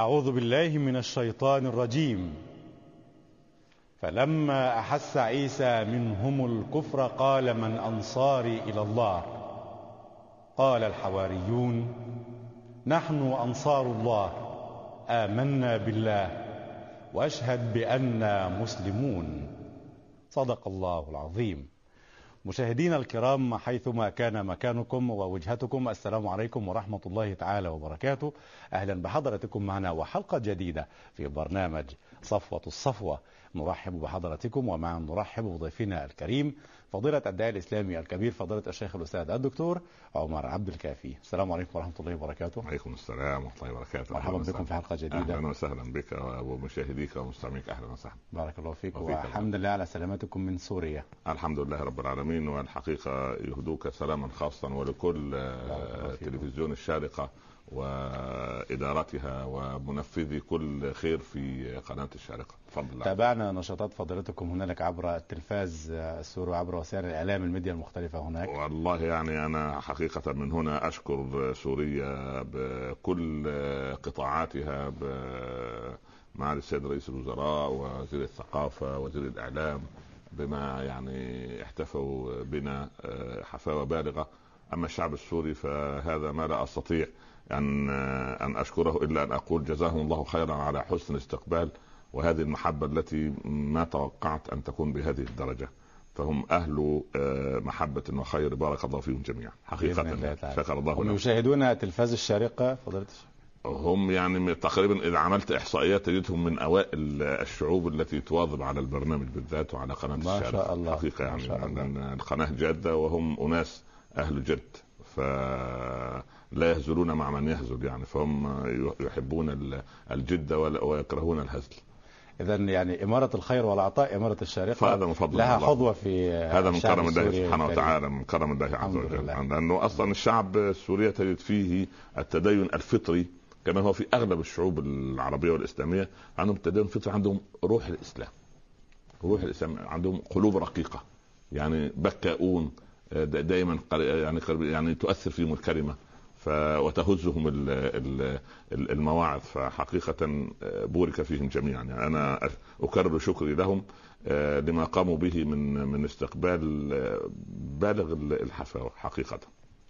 أعوذ بالله من الشيطان الرجيم. فلما أحس عيسى منهم الكفر قال من أنصاري إلى الله؟ قال الحواريون نحن أنصار الله آمنا بالله وأشهد بأننا مسلمون. صدق الله العظيم. مشاهدينا الكرام حيثما كان مكانكم ووجهتكم السلام عليكم ورحمة الله تعالى وبركاته. أهلا بحضرتكم معنا وحلقة جديدة في برنامج صفوة الصفوة. نرحب بحضرتكم ومعا نرحب بضيفنا الكريم فضيلة الداعي الإسلامي الكبير فضيلة الشيخ الأستاذ الدكتور عمر عبد الكافي. السلام عليكم ورحمة الله وبركاته. وعليكم السلام ورحمة الله وبركاته. مرحبا بكم في حلقة جديدة. أهلا وسهلا بك ومشاهديك ومستمعيك. أهلا وسهلا. بارك الله فيك. والحمد لله على سلامتكم من سوريا. الحمد لله رب العالمين. والحقيقة يهدوك سلاما خاصا ولكل. تلفزيون الشارقة. وإدارتها ومنفذي كل خير في قناة الشارقة. بفضل الله تابعنا نشاطات فضيلتكم هنالك عبر التلفاز السوري وعبر وسائل الإعلام الميديا المختلفة هناك. والله يعني أنا حقيقة من هنا أشكر سوريا بكل قطاعاتها ب- معالي السيد رئيس الوزراء وزير الثقافة وزير الإعلام بما يعني احتفوا بنا آه، حفاوة بالغة. أما الشعب السوري فهذا ما لا أستطيع. أن أن أشكره إلا أن أقول جزاهم الله خيرا على حسن الاستقبال وهذه المحبة التي ما توقعت أن تكون بهذه الدرجة فهم أهل آه، محبة وخير بارك الله فيهم جميعا تعالى. شكر الله هم يشاهدون تلفاز الشارقة فضيلة الشيخ هم يعني تقريبا إذا عملت إحصائيات تجدهم من أوائل الشعوب التي تواظب على البرنامج بالذات وعلى قناة ما الشارقة. شاء الله. حقيقة يعني شاء الله. القناة جادة وهم أناس أهل جد فلا يهزلون مع من يهزل يعني فهم يحبون ال- الجد ويكرهون الهزل إذا يعني إمارة الخير والعطاء إمارة الشارقة فهذا من فضل لها الله. حظوة في هذا من كرم الله سبحانه. وتعالى من كرم الله عز وجل. لأنه أصلا الشعب السوري تجد فيه التدين الفطري كما هو في أغلب الشعوب العربية والإسلامية عندهم التدين الفطري عندهم روح الإسلام روح الإسلام عندهم قلوب رقيقة يعني بكاؤون آه، دا- دائما يعني يعني تؤثر فيهم الكلمة ف... وتهزهم ال... ال... ال- المواعظ فحقيقة آه، بورك فيهم جميعا. يعني أنا أكرر شكري لهم آه، لما قاموا به من من استقبال آه، بالغ ال- الحفاوة حقيقة.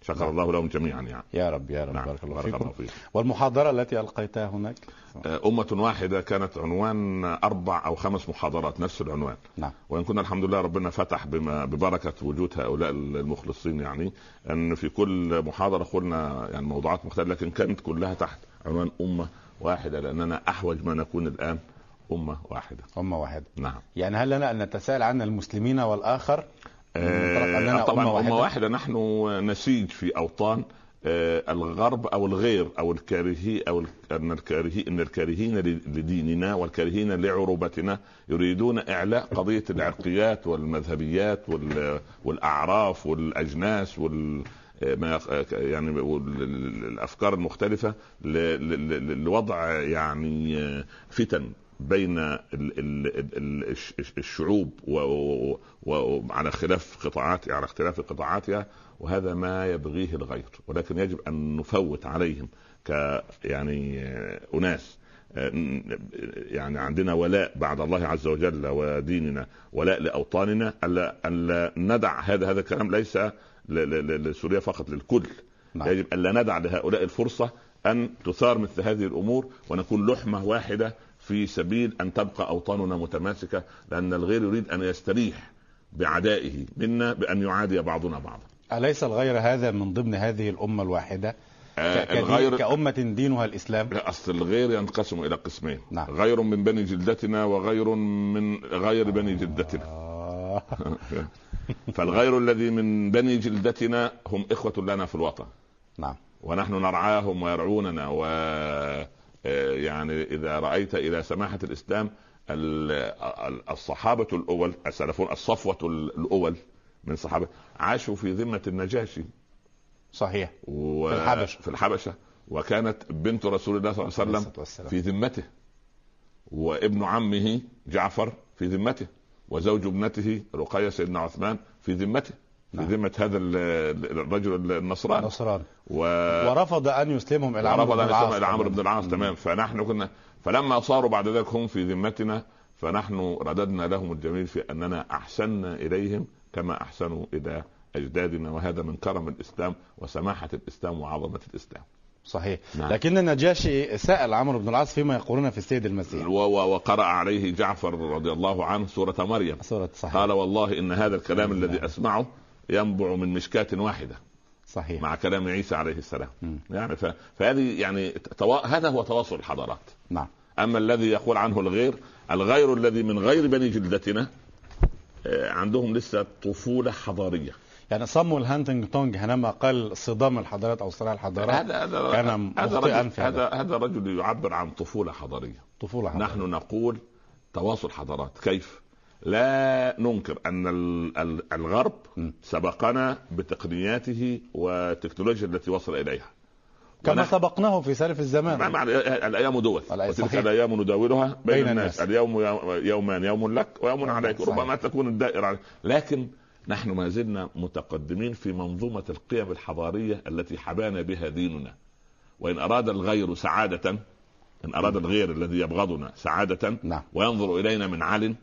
شكر نعم. الله لهم جميعا يعني. يا رب يا رب. نعم. بارك الله بارك فيكم. الله فيك والمحاضرة التي ألقيتها هناك؟ آه، أمة واحدة كانت عنوان أربع أو خمس محاضرات نفس العنوان. نعم. وإن كنا الحمد لله ربنا فتح بما ببركة وجود هؤلاء المخلصين يعني أن في كل محاضرة قلنا يعني موضوعات مختلفة لكن كانت كلها تحت عنوان أمة واحدة لأننا أحوج ما نكون الآن أمة واحدة. أمة واحدة. نعم. يعني هل لنا أن نتساءل عن المسلمين والآخر؟ آه طبعا أمة واحدة؟ واحدة نحن نسيج في أوطان آه الغرب أو الغير أو الكارهي أو ال- أن الكارهي أن الكارهين لديننا والكارهين لعروبتنا يريدون إعلاء قضية العرقيات والمذهبيات وال- والأعراف والأجناس وال ما يق- يعني الأفكار المختلفة لوضع يعني آه، فتن بين ال- ال- ال- الش- الشعوب وعلى خلاف قطاعات على اختلاف قطاعاتها وهذا ما يبغيه الغير. ولكن يجب أن نفوت عليهم ك يعني أناس. آه، يعني عندنا ولاء بعد الله عز وجل وديننا ولاء لأوطاننا الا الا ندع هذا هذا الكلام ليس لسوريا فقط للكل. نعم. يجب الا ندع لهؤلاء الفرصة أن تثار مثل هذه الأمور ونكون لحمة واحدة في سبيل أن تبقى أوطاننا متماسكة لأن الغير يريد أن يستريح بعدائه منا بأن يعادي بعضنا بعضا. أليس الغير هذا من ضمن هذه الأمة الواحدة آه، الغير كأمة دينها الإسلام لا، أصل الغير ينقسم إلى قسمين نعم. غير من بني جلدتنا وغير من غير بني جلدتنا آه. فالغير الذي من بني جلدتنا هم إخوة لنا في الوطن نعم ونحن نرعاهم ويرعوننا و يعني إذا رأيت إلى سماحة الإسلام ال- ال- الصحابة الأول السلفون الصفوة الأول من صحابة عاشوا في ذمة النجاشي. صحيح. و... في الحبشة. في الحبشة. وكانت بنت رسول الله صلى الله عليه وسلم. في ذمته. وابن عمه جعفر في ذمته. وزوج ابنته رقية سيدنا عثمان في ذمته. نعم. هذا ال- الرجل النصراني. نصران و... ورفض أن يسلمهم إلى عمرو ورفض بن أن العاص يسلم إلى عمرو بن العاص تمام. فنحن كنا فلما صاروا بعد ذلك هم في ذمتنا فنحن رددنا لهم الجميل في أننا احسنا إليهم كما أحسنوا إلى أجدادنا وهذا من كرم الإسلام وسماحة الإسلام وعظمة الإسلام. صحيح. نعم. لكن النجاشي سأل عمرو بن العاص فيما يقولون في السيد المسيح. وقرأ عليه جعفر رضي الله عنه سورة مريم. سورة صحيح. قال والله إن هذا الكلام الذي أسمعه ينبع من مشكاة واحدة. صحيح. مع كلام عيسى عليه السلام. مم. يعني ف... فهذه يعني توا... هذا هو تواصل الحضارات. نعم. أما الذي يقول عنه الغير الغير الذي من غير بني جلدتنا آه، عندهم لسه طفولة حضارية. يعني صامويل هانتنجتونج حينما قال صدام الحضارات أو صراع الحضارات هذا هذا كان هذا رجل في هذا هذا هذا رجل يعبر عن طفولة حضارية. طفولة حضارية. نحن نقول تواصل حضارات. كيف؟ لا ننكر أن ال- ال- الغرب. سبقنا بتقنياته والتكنولوجيا التي وصل إليها كما سبقناه في سلف ما الزمان معنى الأيام دول وتلك. الأيام نداولها بين, بين الناس. اليوم يو- يومان يوم لك ويوم عليك صحيح. ربما تكون الدائرة عليك. لكن نحن ما زلنا متقدمين في منظومة القيم الحضارية التي حبانا بها ديننا وإن أراد الغير سعادة إن أراد الغير الذي يبغضنا سعادة نعم وينظر إلينا من عال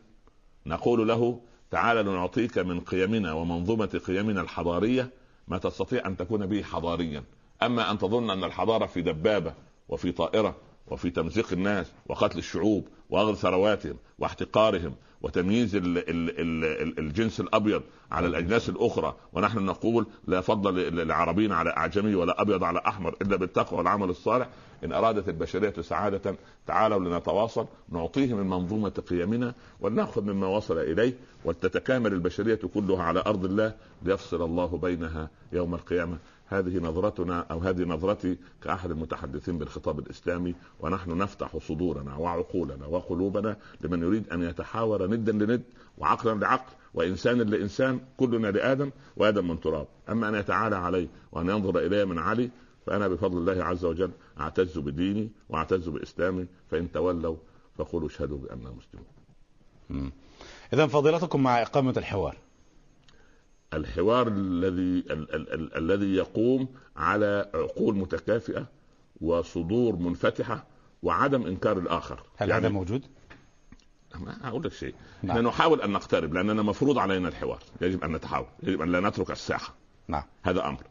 نقول له تعال لنعطيك من قيمنا ومنظومة قيمنا الحضارية ما تستطيع أن تكون به حضاريا. أما أن تظن أن الحضارة في دبابة وفي طائرة وفي تمزيق الناس وقتل الشعوب وأخذ ثرواتهم واحتقارهم وتمييز ال ال ال ال الجنس الأبيض على الأجناس الأخرى ونحن نقول لا فضل ل- لعربي على أعجمي ولا أبيض على أحمر إلا بالتقوى والعمل الصالح إن أرادت البشرية سعادة تعالوا لنتواصل نعطيه من منظومة قيمنا ولنأخذ مما وصل إليه ولتتكامل البشرية كلها على أرض الله ليفصل الله بينها يوم القيامة. هذه نظرتنا أو هذه نظرتي كأحد المتحدثين بالخطاب الإسلامي ونحن نفتح صدورنا وعقولنا وقلوبنا لمن يريد أن يتحاور ندا لند وعقلا لعقل وإنسانا لإنسان كلنا لآدم وآدم من تراب. أما أن يتعالى علي وأن ينظر الي من علي فأنا بفضل الله عز وجل أعتز بديني وأعتز بإسلامي فإن تولوا فقولوا اشهدوا بأننا مسلمون. اذا فضيلتكم مع إقامة الحوار. الحوار الذي ال- ال- ال- الذي يقوم على عقول متكافئة وصدور منفتحة وعدم إنكار الآخر. هل هذا موجود؟ ما أقول لك شيء. نعم. نحن نحاول أن نقترب لأننا مفروض علينا الحوار. يجب أن نتحاور يجب أن لا نترك الساحة. نعم. هذا أمر.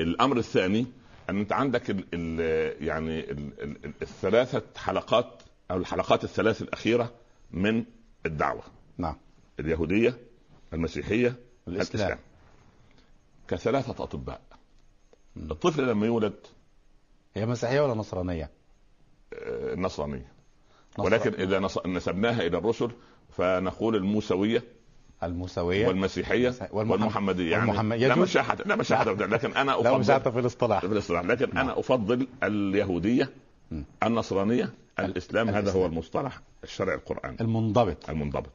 الأمر الثاني أن أنت عندك ال ال يعني ال ال ال الثلاثة حلقات أو الحلقات الثلاث الأخيرة من الدعوة. نعم. اليهودية المسيحية الإسلام. الإسلام. كثلاثة أطباء. الطفل لما يولد. هي مسيحية ولا نصرانية؟ آه، نصرانية. نصر- ولكن إذا نص- نسبناها إلى الرسل فنقول الموسوية. الموسوية والمسيحية والمح- والمحمدية. يعني والمحمد- لا؟ مشاحه لا مشاحه لكن أنا لا افضل حتى في الاصطلاح. في الاصطلاح. لكن أنا أفضل اليهودية م. النصرانية الإسلام. هذا. هو المصطلح الشرعي القراني المنضبط. المنضبط.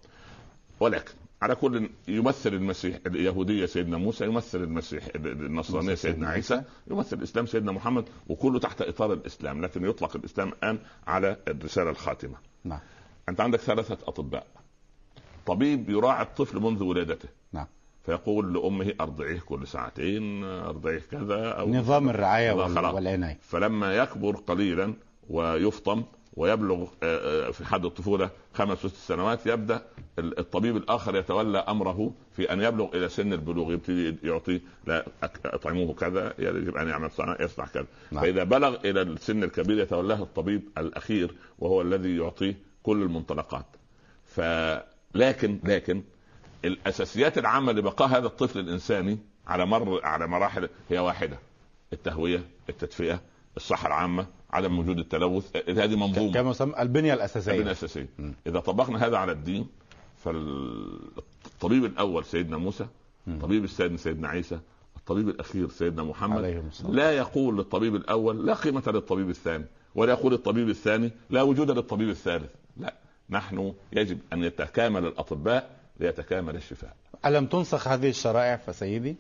ولكن على كل يمثل المسيح اليهودية سيدنا موسى يمثل المسيح النصرانية سيدنا سيدنا عيسى. يمثل الإسلام سيدنا محمد وكله تحت إطار الإسلام. لكن يطلق الإسلام الآن على الرسالة الخاتمة. نعم. أنت عندك ثلاثة أطباء. طبيب يراعي الطفل منذ ولادته. نعم. فيقول لأمه أرضعيه كل ساعتين أرضعيه كذا أو نظام الرعاية هذا وال- خلاص. والعناية. فلما يكبر قليلا ويفطم ويبلغ آه، آه، في حد الطفولة خمس ست سنوات يبدأ ال- الطبيب الآخر يتولى أمره في أن يبلغ إلى سن البلوغ يبتدي يعطي لا أطعموه كذا يجب أن يعمل صنع يصنع كذا. نعم. فإذا بلغ إلى السن الكبير يتولاه الطبيب الأخير وهو الذي يعطيه كل المنطلقات. فلكن لكن الأساسيات العامة لبقاء هذا الطفل الإنساني على مر على مراحل هي واحدة التهوية التدفئة الصحة العامة عدم وجود التلوث هذه منظومة. كما يسمى البنية الأساسية. الأساسية. م. إذا طبقنا هذا على الدين فالطبيب الأول سيدنا موسى. الطبيب الثاني سيدنا عيسى الطبيب الأخير سيدنا محمد. لا يقول للطبيب الأول لا قيمة للطبيب الثاني ولا يقول للطبيب الثاني لا وجود للطبيب الثالث. لا. نحن يجب أن يتكامل الأطباء ليتكامل الشفاء. ألم تنسخ هذه الشرائع فسيدي؟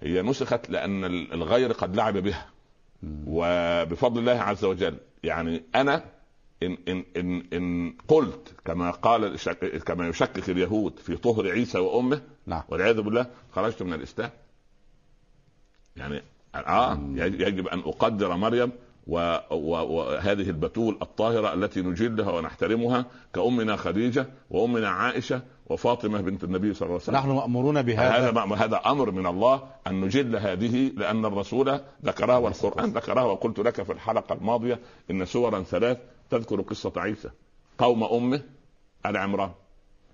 هي نسخت لأن الغير قد لعب بها. وبفضل الله عز وجل يعني أنا ان ان ان إن قلت كما قال كما يشكك اليهود في طهر عيسى وأمه نعم. والعياذ بالله خرجت من الإسلام. يعني آه يجب أن أقدر مريم وهذه البتول الطاهرة التي نجلها ونحترمها كأمنا خديجة وأمنا عائشة وفاطمة بنت النبي صلى الله عليه وسلم. نحن مأمورون بهذا. هذا هذا أمر من الله أن نجل هذه لأن الرسول ذكرها والقرآن ذكرها وقلت لك في الحلقة الماضية إن سورا ثلاث تذكر قصة عيسى. قوم أمه آل عمران.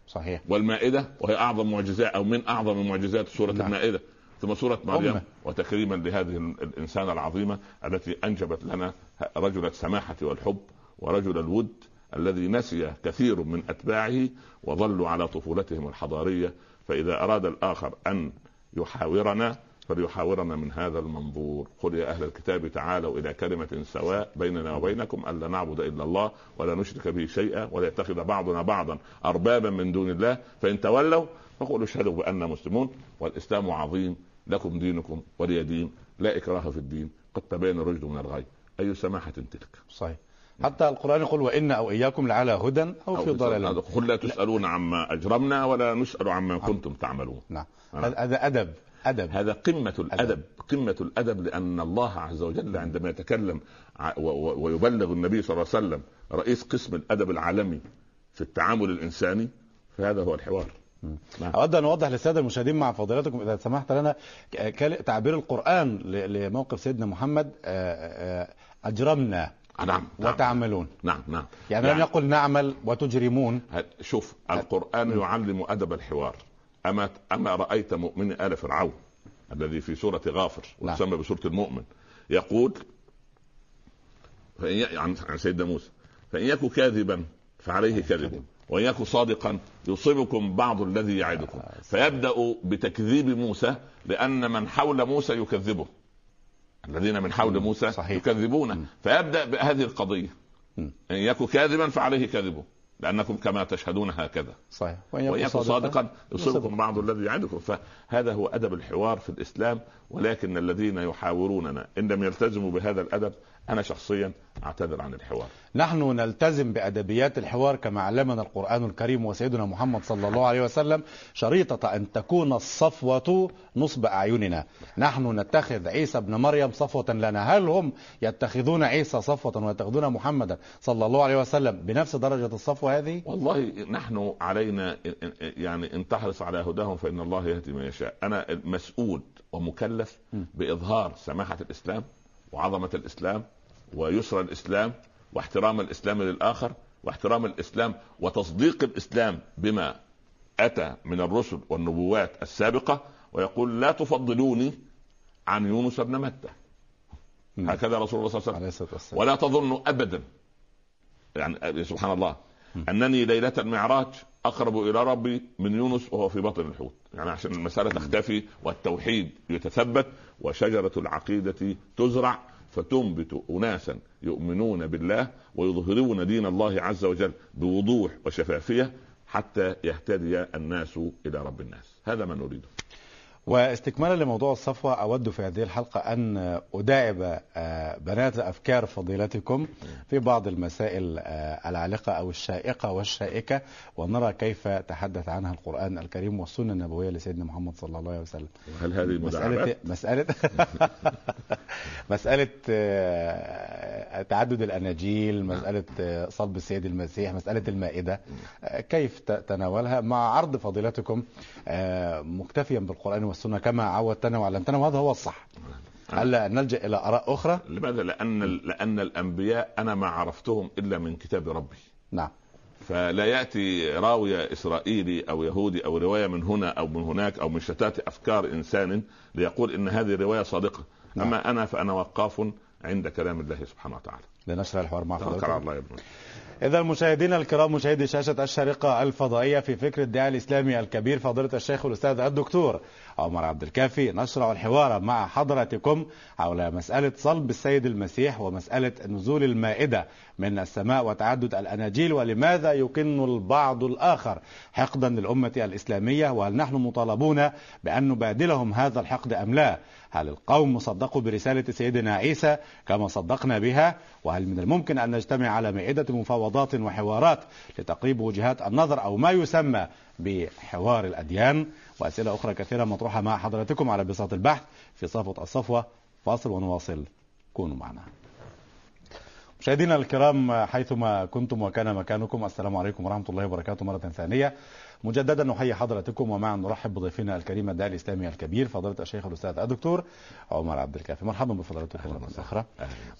صحيح. والمائدة وهي أعظم معجزات أو من أعظم معجزات سورة نعم. المائدة. ثم سورة مريم أمة. وتكريما لهذه الإنسانة العظيمة التي أنجبت لنا رجل السماحة والحب ورجل الود الذي نسي كثير من أتباعه وظلوا على طفولتهم الحضارية. فإذا أراد الآخر أن يحاورنا فليحاورنا من هذا المنظور. قل يا أهل الكتاب تعالوا إلى كلمة سواء بيننا وبينكم ألا نعبد إلا الله ولا نشرك به شيئا ولا يتخذ بعضنا بعضا أربابا من دون الله. فإن تولوا فقولوا اشهدوا بأننا مسلمون. والإسلام عظيم لكم دينكم ولي دين لا إكراه في الدين قد تبين الرشد من الغي. أي سماحة تلك؟ صحيح. حتى القرآن يقول وإن أو إياكم لعلى هدى أو, أو في ضلال قل لا تسألون عما أجرمنا ولا نسأل عما كنتم تعملون. نعم. هذا أدب. أدب. هذا قمة الأدب. قمة الأدب لأن الله عز وجل عندما يتكلم ويبلغ النبي صلى الله عليه وسلم رئيس قسم الأدب العالمي في التعامل الإنساني فهذا هو الحوار. نعم. أود أن أوضح للسادة المشاهدين مع فضيلتكم إذا سمحت لنا تعبير القرآن لموقف سيدنا محمد آه، آه، أجرمنا. نعم, نعم. وتعملون. نعم نعم. يعني, يعني لم يقل نعمل وتجرمون. شوف القرآن يعلم أدب الحوار. أما أما رأيت مؤمن آل فرعون الذي في سورة غافر نعم. وتسمى بسورة المؤمن يقول فإن عن سيدنا موسى فإن يكن كاذبا فعليه كذب. وان يكن صادقا يصيبكم بعض الذي يعدكم. فيبدأ بتكذيب موسى لأن من حول موسى يكذبه. الذين من حول موسى صحيح. يكذبونه فيبدأ بهذه القضية. إن يكن كاذبا فعليه كذبه. لأنكم كما تشهدون هكذا. صحيح. وإن يكن صادقا يصيبكم. بعض الذي يعدكم. فهذا هو أدب الحوار في الإسلام. ولكن الذين يحاوروننا إن لم يلتزموا بهذا الأدب أنا شخصيا أعتذر عن الحوار. نحن نلتزم بأدبيات الحوار كما علمنا القرآن الكريم وسيدنا محمد صلى الله عليه وسلم شريطة أن تكون الصفوة نصب أعيننا. نحن نتخذ عيسى ابن مريم صفوة لنا. هل هم يتخذون عيسى صفوة ويتخذون محمدا صلى الله عليه وسلم بنفس درجة الصفوة هذه؟ والله نحن علينا يعني إن تحرص على هداهم فإن الله يهدي من يشاء. أنا مسؤول ومكلف بإظهار سماحة الإسلام. وعظمة الإسلام ويسر الإسلام واحترام الإسلام للآخر واحترام الإسلام وتصديق الإسلام بما أتى من الرسل والنبوات السابقة. ويقول لا تفضلوني عن يونس بن متى. هكذا رسول الله صلى الله عليه وسلم. ولا تظنوا ابدا. يعني سبحان الله. أنني ليلة المعراج أقرب إلى ربي من يونس وهو في بطن الحوت. يعني عشان المسألة تختفي والتوحيد يتثبت وشجرة العقيدة تزرع فتنبت اناسا يؤمنون بالله ويظهرون دين الله عز وجل بوضوح وشفافية حتى يهتدي الناس إلى رب الناس. هذا ما نريده. واستكمالا لموضوع الصفوة أود في هذه الحلقة أن أداعب آه، بنات أفكار فضيلتكم في بعض المسائل آه، العالقة أو الشائقة والشائكة ونرى كيف تحدث عنها القرآن الكريم والسنة النبوية لسيدنا محمد صلى الله عليه وسلم. هل هذه مسألة مسألة مسألة آه، تعدد الأناجيل مسألة صلب السيد المسيح مسألة المائدة كيف تناولها؟ مع عرض فضيلتكم مكتفيا بالقرآن والسنة كما عودتنا وعلمتنا وهذا هو الصح. الا نلجأ إلى آراء أخرى. لماذا؟ لأن لأن الأنبياء أنا ما عرفتهم إلا من كتاب ربي. نعم. فلا يأتي راويه إسرائيلي أو يهودي أو رواية من هنا أو من هناك أو من شتات أفكار إنسان ليقول إن هذه الرواية صادقة. نعم. أما أنا فأنا وقاف عند كلام الله سبحانه وتعالى. لنشر الحوار مع الله يا إذا مشاهدينا الكرام مشاهدي شاشة الشارقة الفضائية في فكر الداعي الإسلامي الكبير فضيلة الشيخ الأستاذ الدكتور عمر عبد الكافي. نشرع الحوار مع حضراتكم حول مسألة صلب السيد المسيح ومسألة نزول المائدة من السماء وتعدد الأناجيل ولماذا يكن البعض الآخر حقدا للأمة الإسلامية وهل نحن مطالبون بأن نبادلهم هذا الحقد أم لا؟ هل القوم صدقوا برسالة سيدنا عيسى كما صدقنا بها؟ وهل من الممكن أن نجتمع على مائدة مفاوضات وحوارات لتقريب وجهات النظر أو ما يسمى بحوار الأديان؟ وأسئلة أخرى كثيرة مطروحة مع حضراتكم على بساط البحث في صفوة الصفوة فاصل ونواصل. كونوا معنا. مشاهدينا الكرام حيثما كنتم وكان مكانكم السلام عليكم ورحمة الله وبركاته مرة ثانية. مجددا نحيي حضراتكم ومعا نرحب بضيفنا الكريم الداعي الإسلامي الكبير فضيلة الشيخ الأستاذ الدكتور عمر عبد الكافي. مرحبا بفضيلتكم مره أخرى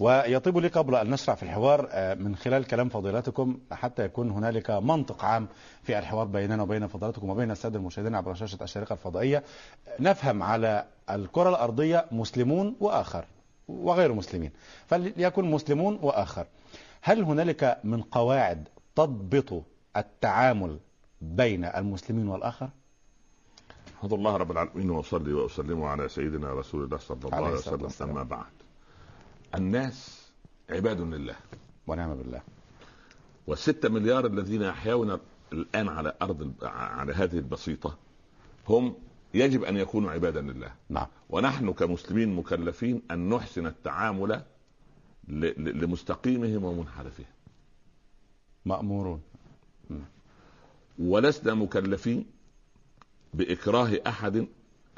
ويطيب لي قبل أن نشرع في الحوار آه، من خلال كلام فضيلتكم حتى يكون هنالك منطق عام في الحوار بيننا وبين فضيلتكم وبين السادة المشاهدين عبر شاشة الشريقة الفضائية. نفهم على الكرة الأرضية مسلمون وآخر وغير مسلمين. فليكن مسلمون وآخر. هل هنالك من قواعد تضبط التعامل بين المسلمين والآخر؟ احمد الله رب العالمين واصلي وأسلم على سيدنا رسول الله صلى الله عليه وسلم. أما بعد الناس عباد لله. ونعم بالله. والستة مليار الذين يحيون الآن على أرض على هذه البسيطة هم يجب أن يكونوا عبادا لله. نعم. ونحن كمسلمين مكلفين أن نحسن التعامل لمستقيمهم ومنحرفهم. مأمورون. ولسنا مكلفين بإكراه أحد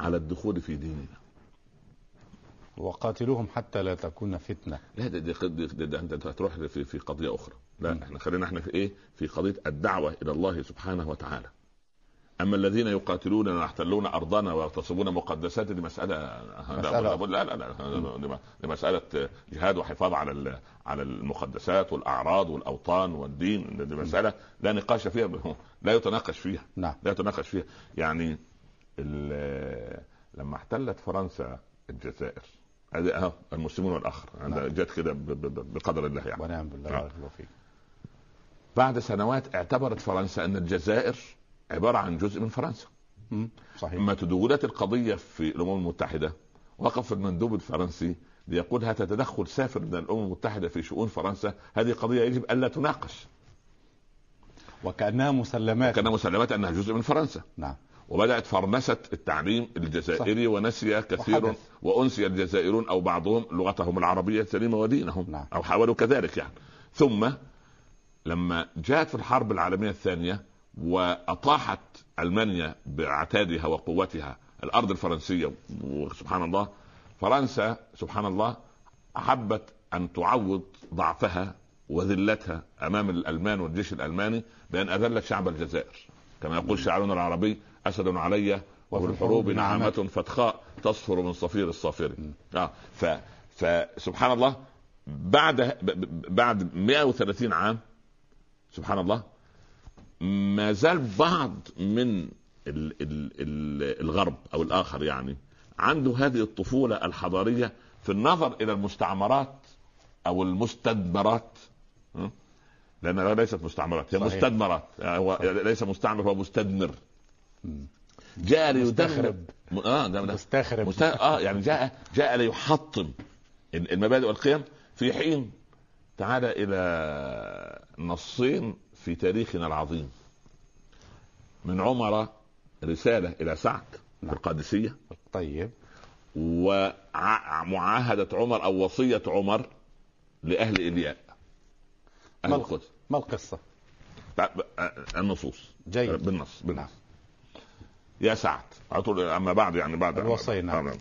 على الدخول في ديننا. وقاتلوهم حتى لا تكون فتنة. لا ده, ده, ده, ده, ده أنت هتروح في, في قضية أخرى. لا م. إحنا خلينا إحنا في إيه؟ في قضية الدعوة إلى الله سبحانه وتعالى. اما الذين يقاتلون ويحتلون أرضنا ويغتصبون مقدسات دي مسألة مسألة. لا لا لا دي مسألة جهاد وحفاظ على على المقدسات والأعراض والأوطان والدين دي مسألة لا نقاش فيها لا يتناقش فيها نعم. لا يتناقش فيها يعني لما احتلت فرنسا الجزائر هذه أهو المسلمون والآخر نعم. جت كده بقدر الله يعني ونعم بالله بارك الله فيك بعد سنوات اعتبرت فرنسا أن الجزائر عبارة عن جزء من فرنسا. صحيح. لما تدولت القضية في الأمم المتحدة وقف المندوب الفرنسي ليقول هذا تدخل سافر من الأمم المتحدة في شؤون فرنسا. هذه قضية يجب ألا تناقش. وكأنها مسلمات. وكأنها مسلمات أنها جزء من فرنسا. نعم. وبدأت فرنسه التعليم الجزائري صح. ونسي كثير وحدث. وأنسي الجزائريون أو بعضهم لغتهم العربية السليمه ودينهم. نعم. أو حاولوا كذلك يعني. ثم لما جاءت في الحرب العالمية الثانية وأطاحت ألمانيا بعتادها وقوتها الأرض الفرنسية وسبحان الله. فرنسا سبحان الله أحبت أن تعوض ضعفها وذلتها أمام الألمان والجيش الألماني بأن أذلت شعب الجزائر. كما يقول شاعرنا العربي أسد علي وفي الحروب نعمة فتخاء تصفر من صفير الصافر. آه ف فسبحان الله بعد بعد 130 عام سبحان الله ما زال بعض من ال ال ال الغرب أو الآخر يعني عنده هذه الطفولة الحضارية في النظر إلى المستعمرات أو المستدمرات لانها ليست مستعمرات هي صحيح. مستدمرات. يعني هو صحيح. ليس مستعمر هو مستدمر. جاء ليدخرب آه ده مستخرب. مست... آه يعني جاء جاء ليحطم المبادئ والقيم. في حين تعال إلى نصين في تاريخنا العظيم. من عمر رسالة إلى سعد في نعم. القادسية. طيب. ومعاهدة عمر أو وصية عمر لأهل إلياء. أهل ما القدس. ما القصة؟ النصوص. جيد. بالنص بالنص. نعم. يا سعد أما بعد يعني بعد الوصية نعم.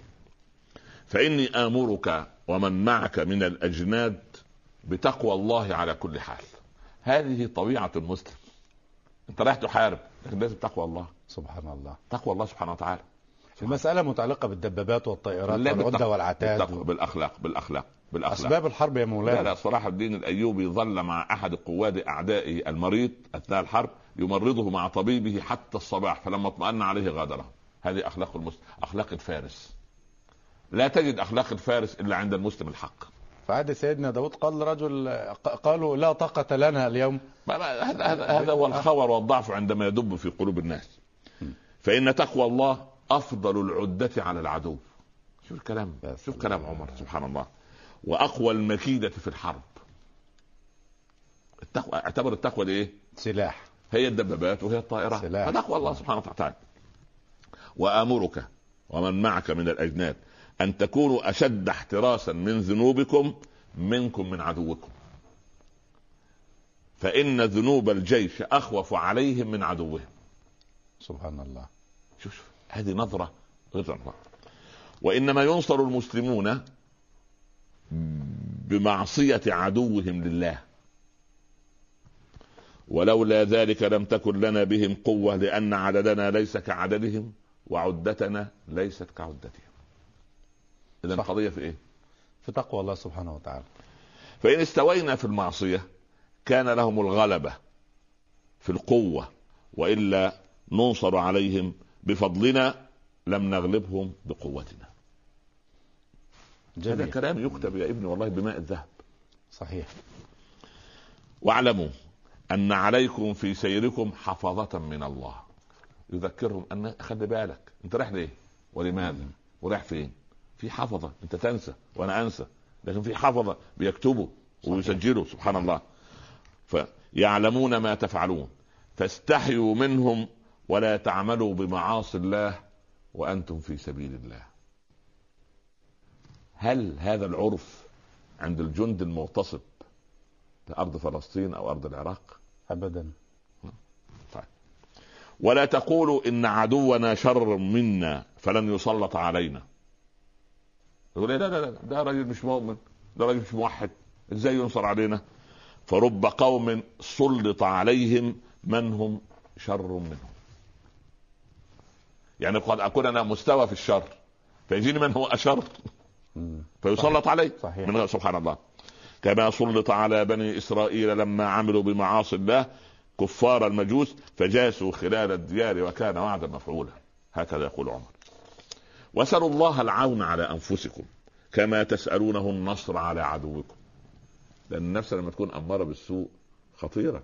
فإني آمرك ومن معك من الأجناد بتقوى الله على كل حال. هذه طبيعة المسلم. انت رايح تحارب لكن لازم تقوى الله. سبحان الله. تقوى الله سبحانه وتعالى. المسألة متعلقة بالدبابات والطائرات والعدة والعتاد. و... بالأخلاق بالأخلاق بالأخلاق. أسباب الحرب يا مولانا. لا لا صلاح الدين الأيوبي ظل مع أحد قواد أعدائه المريض أثناء الحرب يمرضه مع طبيبه حتى الصباح فلما اطمأن عليه غادره. هذه أخلاق المسلم أخلاق الفارس. لا تجد أخلاق الفارس إلا عند المسلم الحق. فعاد سيدنا داود قال رجل قالوا لا طاقة لنا اليوم. هذا هو الخور والضعف عندما يدب في قلوب الناس. فإن تقوى الله أفضل العدة على العدو. شوف الكلام شوف كلام عمر سبحان الله. وأقوى المكيدة في الحرب. التقوى اعتبر التقوى إيه؟ سلاح. هي الدبابات وهي الطائرات. فتقوى الله سبحانه وتعالى. وآمرك ومن معك من الأجناد أن تكونوا أشد احتراسا من ذنوبكم منكم من عدوكم. فإن ذنوب الجيش أخوف عليهم من عدوهم. سبحان الله. شوف شوف هذه نظرة غير نظرة. وإنما ينصر المسلمون بمعصية عدوهم لله. ولولا ذلك لم تكن لنا بهم قوة لأن عددنا ليس كعددهم وعدتنا ليست كعدتهم. إذا القضية في إيه؟ في تقوى الله سبحانه وتعالى. فإن استوينا في المعصية كان لهم الغلبة في القوة وإلا ننصر عليهم بفضلنا لم نغلبهم بقوتنا. جميل. هذا كلام يكتب يا ابني والله بماء الذهب. صحيح. واعلموا أن عليكم في سيركم حفظة من الله. يذكرهم أن خلي بالك أنت رايح ليه؟ ولماذا؟ ورايح فين؟ في حفظة أنت تنسى وأنا أنسى لكن في حفظة بيكتبوا ويسجلوا سبحان الله. فيعلمون ما تفعلون فاستحيوا منهم ولا تعملوا بمعاصي الله وأنتم في سبيل الله. هل هذا العرف عند الجند المغتصب لأرض فلسطين أو أرض العراق؟ ابدا. طيب. ولا تقولوا إن عدونا شر منا فلن يسلط علينا. يقول لا لا لا ده راجل مش مؤمن ده راجل مش موحد إزاي ينصر علينا؟ فرب قوم سلط عليهم من هم شر منهم. يعني قد أكون أنا مستوى في الشر فيجيني من هو أشر؟ فيسلط عليه صحيح. من سبحان الله. كما سلط على بني إسرائيل لما عملوا بمعاصي الله كفار المجوس فجاسوا خلال الديار وكان وعدا مفعولا. هكذا يقول عمر. واسألوا الله العون على أنفسكم كما تسألونه النصر على عدوكم. لأن النفس لما تكون أمارة بالسوء خطيرة.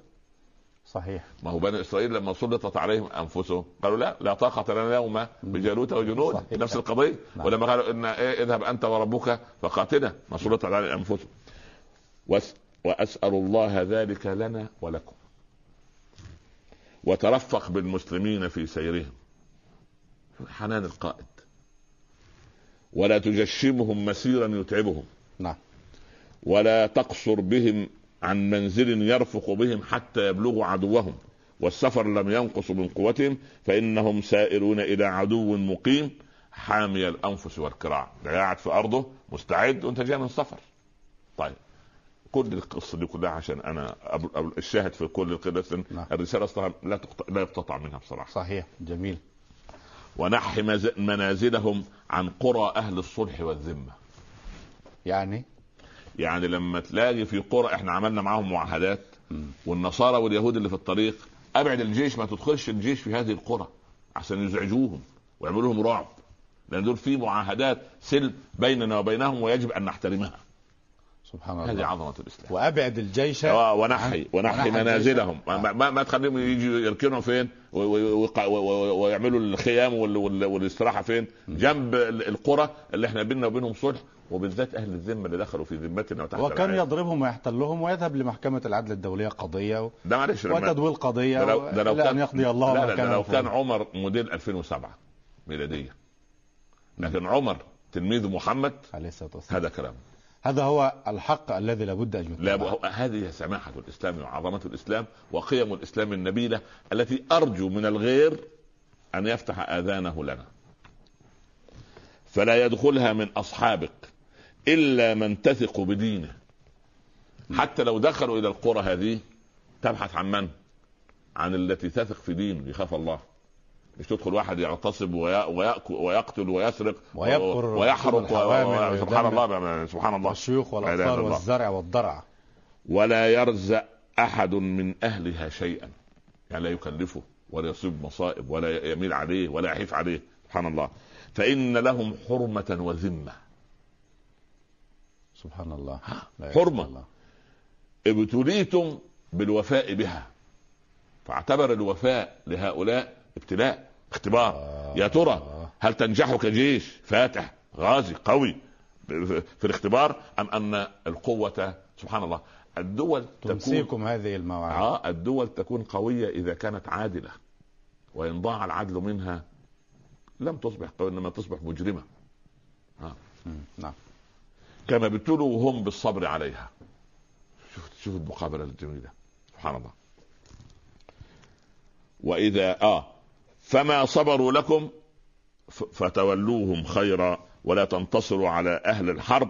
صحيح. ما هو بني إسرائيل لما سلطت عليهم أنفسهم قالوا لا لا طاقة لنا اليوم بجالوت وجنود. نفس القضية. نعم. ولما قالوا إن إيه اذهب أنت وربك فقاتلا ما سلطت على أنفسهم. واسال الله ذلك لنا ولكم. وترفق بالمسلمين في سيرهم. حنان القائد. ولا تجشمهم مسيرا يتعبهم. نعم. ولا تقصر بهم عن منزل يرفق بهم حتى يبلغوا عدوهم. والسفر لم ينقص من قوتهم فإنهم سائرون إلى عدو مقيم حامي الأنفس والكراع. قاعد في أرضه مستعد. وانت جاي من سفر. طيب. كل القصة دي كلها عشان أنا الشاهد في كل القصة نعم. الرسالة أصلا لا تقطع لا يقتطع منها بصراحة. صحيح. جميل. ونحي منازلهم عن قرى أهل الصلح والذمة. يعني؟ يعني لما تلاقي في قرى إحنا عملنا معاهم معاهدات والنصارى واليهود اللي في الطريق أبعد الجيش ما تدخلش الجيش في هذه القرى عشان يزعجوهم ويعملوا لهم رعب. لأن دول في معاهدات سلم بيننا وبينهم ويجب أن نحترمها. سبحان الله. هذه عظمة الإسلام. وأبعد الجيش ونحي ونحي منازلهم. ما, ما, ما تخليهم يجوا يركنوا فين؟ ويعملوا الخيام والاستراحة فين؟ جنب القرى اللي إحنا بيننا وبينهم صلح وبالذات أهل الذمة اللي دخلوا في ذمتنا وتحت وكان يضربهم ويحتلهم ويذهب لمحكمة العدل الدولية قضية و... ده معلش وتدويل قضية ده لو, ده لو كان أن يقضي الله لا لا ده لو كان عمر موديل 2007 ميلادية. لكن عمر تلميذ محمد عليه الصلاة والسلام. هذا كلام هذا هو الحق الذي لابد أن لا هذه سماحة الإسلام وعظمة الإسلام وقيم الإسلام النبيلة التي أرجو من الغير أن يفتح آذانه لنا. فلا يدخلها من أصحابك إلا من تثق بدينه. حتى لو دخلوا إلى القرى هذه تبحث عن من؟ عن التي تثق في دينه يخاف الله. مش تدخل واحد يغتصب ويقتل ويسرق ويحرق سبحان الله سبحان الله. الشيوخ والاطفال والزرع والضرع. ولا يرزق أحد من أهلها شيئا. يعني لا يكلفه ولا يصيب مصائب ولا يميل عليه ولا يحيف عليه. سبحان الله. فإن لهم حرمة وذمة. سبحان الله. حرمة. ابتليتم بالوفاء بها. فاعتبر الوفاء لهؤلاء ابتلاء اختبار. آه. يا ترى. هل تنجح كجيش؟ فاتح غازي قوي. في الاختبار أم أن القوة سبحان الله الدول تنسيكم هذه المواعيد. آه الدول تكون قوية إذا كانت عادلة. وإن ضاع العدل منها لم تصبح قوية إنما تصبح مجرمة. آه. نعم. كما ابتلوا هم بالصبر عليها. شوف شوف المقابلة الجميلة. سبحان الله. وإذا آه فما صبروا لكم فتولوهم خيرا ولا تنتصروا على أهل الحرب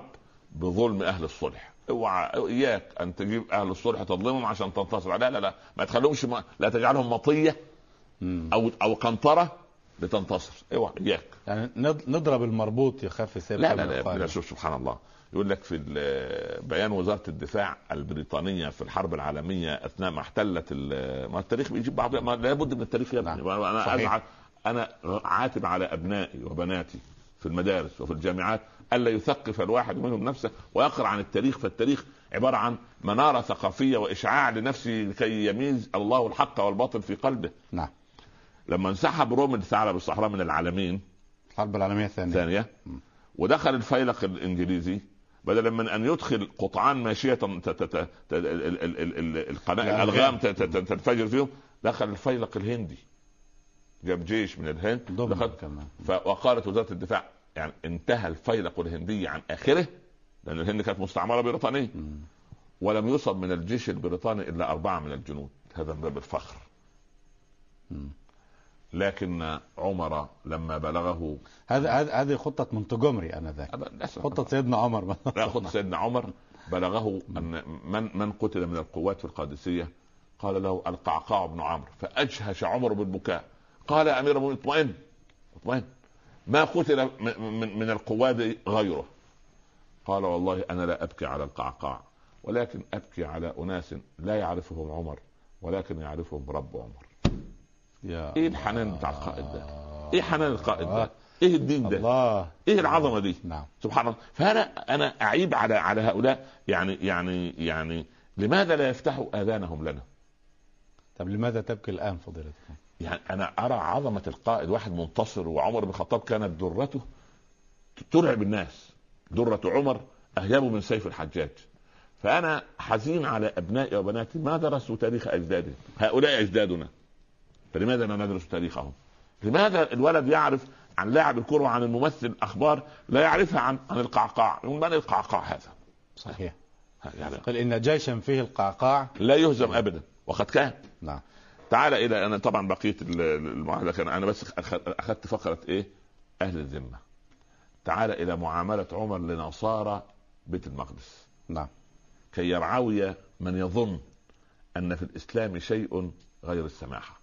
بظلم أهل الصلح. اوعى إياك أن تجيب أهل الصلح تظلمهم عشان تنتصر. لا لا لا ما تخليهمش ما لا تجعلهم مطية. أو أو قنطرة لتنتصر. اوعى إياك. يعني نض- نضرب المربوط سير لا لا لا, يقال. لا شوف سبحان الله. يقول لك في بيان وزارة الدفاع البريطانية في الحرب العالمية أثناء ما احتلت ما التاريخ بيجيب بعض ما لابد من التاريخ يا ابني. نعم. أنا صحيح. أنا عاتب على أبنائي وبناتي في المدارس وفي الجامعات ألا يثقف الواحد منهم نفسه ويقرأ عن التاريخ فالتاريخ عبارة عن منارة ثقافية وإشعاع لنفسه لكي يميز الله الحق والباطل في قلبه. نعم. لما انسحب رومل ثعلب الصحراء من العالمين الحرب العالمية الثانية. ثانية ودخل الفيلق الإنجليزي بدلا من أن يدخل قطعان ماشية ت- ت- ت- ت- ال- ال- ال- ال- ال- القناة الألغام. الالغام تنفجر فيهم. دخل الفيلق الهندي. جاب جيش من الهند. دخل. كمان. وقالت وزارة الدفاع. يعني انتهى الفيلق الهندي عن آخره لأن الهند كانت مستعمرة بريطانية. ولم يصب من الجيش البريطاني إلا أربعة من الجنود. هذا من باب الفخر. لكن عمر لما بلغه هذا هذه خطة منتجمري أنا ذاك هذا للأسف. خطة سيدنا عمر. لا خد سيدنا عمر بلغه أن من من قتل من القوات في القادسية؟ قال له القعقاع بن عمرو فأجهش عمر بالبكاء. قال يا أمير المؤمنين اطمئن اطمئن. ما قتل من من القوات غيره؟ قال والله أنا لا أبكي على القعقاع ولكن أبكي على أناس لا يعرفهم عمر ولكن يعرفهم رب عمر. يا إيه الحنان بتاع القائد ده؟ إيه حنان القائد ده؟ إيه الدين ده؟ الله. إيه العظمة دي؟ نعم. سبحان الله. فأنا أنا أعيب على على هؤلاء. يعني يعني يعني لماذا لا يفتحوا آذانهم لنا؟ طب لماذا تبكي الآن فضيلتكم؟ يعني أنا أرى عظمة القائد واحد منتصر وعمر بن الخطاب كانت درته ترعب الناس. دره عمر أهيب من سيف الحجاج. فأنا حزين على أبنائي وبناتي. ما درسوا تاريخ اجدادهم هؤلاء أجدادنا. فلماذا لا ندرس تاريخهم؟ لماذا الولد يعرف عن لاعب الكرة وعن الممثل أخبار لا يعرفها عن عن القعقاع؟ من القعقاع هذا؟ صحيح. يعني قال إن جيشا فيه القعقاع. لا يهزم ابدا وقد كان. نعم. تعال إلى أنا طبعا بقيت ال- المعاهدة كان أنا بس أخ- أخذت فقرة إيه؟ أهل الذمة. تعال إلى معاملة عمر لنصارى بيت المقدس. نعم. كي يرعوي من يظن أن في الإسلام شيء غير السماحة.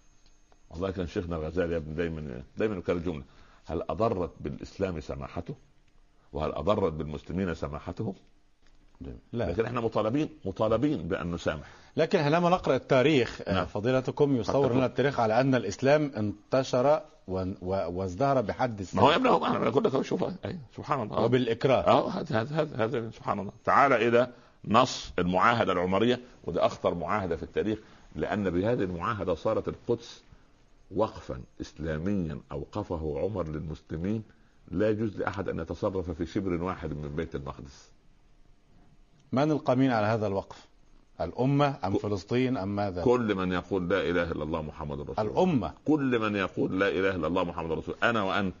والله كان شيخنا الغزالي يا ابني دايما دايما يكرر جمله هل أضرت بالإسلام سماحته؟ وهل أضرت بالمسلمين سماحتهم لا. لكن إحنا مطالبين مطالبين بأن نسامح. لكن حينما نقرأ التاريخ. آه، نعم. فضيلتكم يصور لنا التاريخ على أن الإسلام انتشر وازدهر بحد ما هو يا ابني أنا بقول لك شوف سبحان الله. وبالإكراه. آه هذا هذا هذا هذا سبحان الله. تعال إلى نص المعاهدة العمرية وده أخطر معاهدة في التاريخ لأن بهذه المعاهدة صارت القدس وقفا اسلاميا أوقفه عمر للمسلمين لا يجوز لأحد أن يتصرف في شبر واحد من بيت المقدس من القائمين على هذا الوقف؟ الأمة أم ك- فلسطين أم ماذا؟ كل من يقول لا إله إلا الله محمد رسول الله الأمة كل من يقول لا إله إلا الله محمد رسول الله أنا وأنت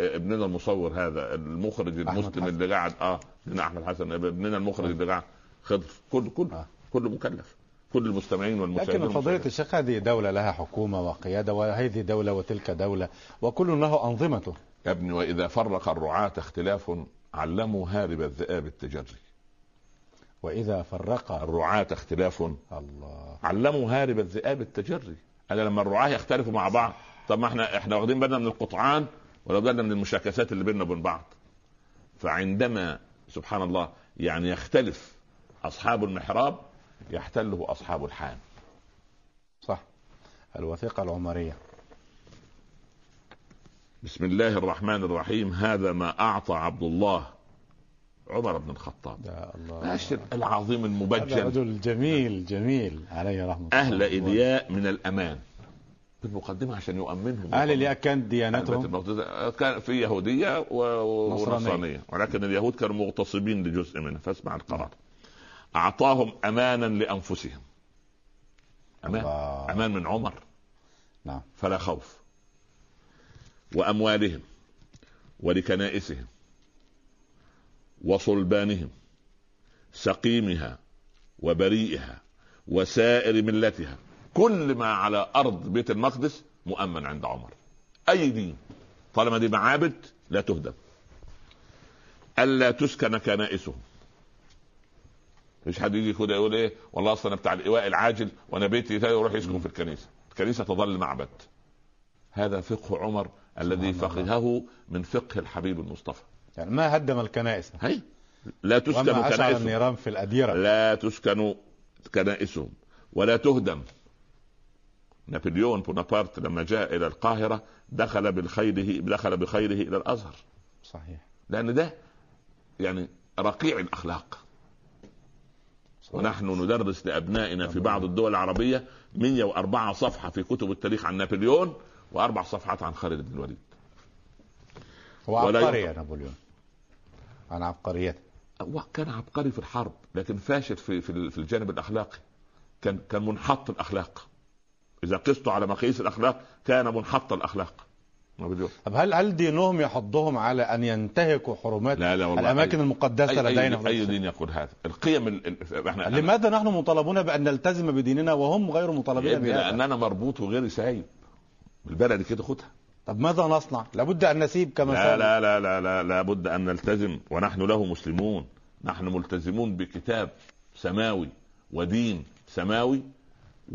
آه، ابننا المصور هذا المخرج المسلم. اللي قاعد آه ابننا أحمد حسن ابننا المخرج اللي قاعد خضر كل كل آه. كل مكلف كل المستمعين والمشاهدين لكن فضيلة. الشيخ هذه دولة لها حكومة وقيادة وهذه دولة وتلك دولة وكل له أنظمته يا ابني وإذا فرق الرعاة اختلاف علموا هارب الذئاب التجري. وإذا فرق الرعاة اختلاف الله. علموا هارب الذئاب التجري. أنا لما الرعاة يختلفوا مع بعض. طب ما إحنا إحنا واخدين بالنا من القطعان ولا بالنا من المشاكسات اللي بيننا وبين بعض؟ فعندما سبحان الله يعني يختلف أصحاب المحراب يحتله أصحاب الحان. صح. الوثيقة العمرية. بسم الله الرحمن الرحيم. هذا ما أعطى عبد الله عمر بن الخطاب. يا الله. العظيم هذا المبجل رجل جميل جميل عليه رحمة أهل الله الياء من الأمان. في المقدمه عشان يؤمنهم. أهل الياء كانت ديانتهم؟ كان في يهودية و- و- نصرانية. ونصرانية. ولكن اليهود كانوا مغتصبين لجزء منها. فاسمع القرار. أعطاهم امانا لأنفسهم. أمان. الله. أمان من عمر. نعم. فلا خوف. وأموالهم. ولكنائسهم. وصلبانهم. سقيمها. وبريئها. وسائر ملتها. كل ما على أرض بيت المقدس مؤمن عند عمر. أي دين. طالما دي معابد لا تهدم. ألا تسكن كنائسهم. مش حد يجي كده يقول إيه والله اصل أنا بتاع الإيواء العاجل وأنا بيتي يروح يسكن في الكنيسة. الكنيسة تظل معبد. هذا فقه عمر الذي فقهه من فقه الحبيب المصطفى. يعني ما هدم الكنائس. هي لا تسكن كنائسهم. النيران في الأديرة. لا تسكن كنائسهم. ولا تهدم. نابليون بونابرت لما جاء إلى القاهرة دخل بالخيره دخل بخيره إلى الأزهر. صحيح. لأن ده يعني رقيع الأخلاق. صحيح. ونحن ندرس لأبنائنا في بعض الدول العربية 104 صفحة في كتب التاريخ عن نابليون وأربع صفحات عن خالد بن الوليد. هو عبقري يا نابليون. عن عبقريته كان عبقري في الحرب لكن فاشل في في الجانب الأخلاقي. كان كان منحط الأخلاق. إذا قسته على مقاييس الأخلاق كان منحط الأخلاق. طب هل هل دينهم يحضهم على أن ينتهكوا حرمات لا لا والله الأماكن أي المقدسة أي لدينا؟ أي, اي دين يقول هذا. القيم ال... إحنا لماذا نحن مطالبون بأن نلتزم بديننا وهم غير مطالبين بهذا؟ لاننا مربوط وغير سايب. البلد كده خدها. طب ماذا نصنع؟ لابد أن نسيب كما لا لا لا لا لا لابد أن نلتزم ونحن له مسلمون. نحن ملتزمون بكتاب سماوي ودين سماوي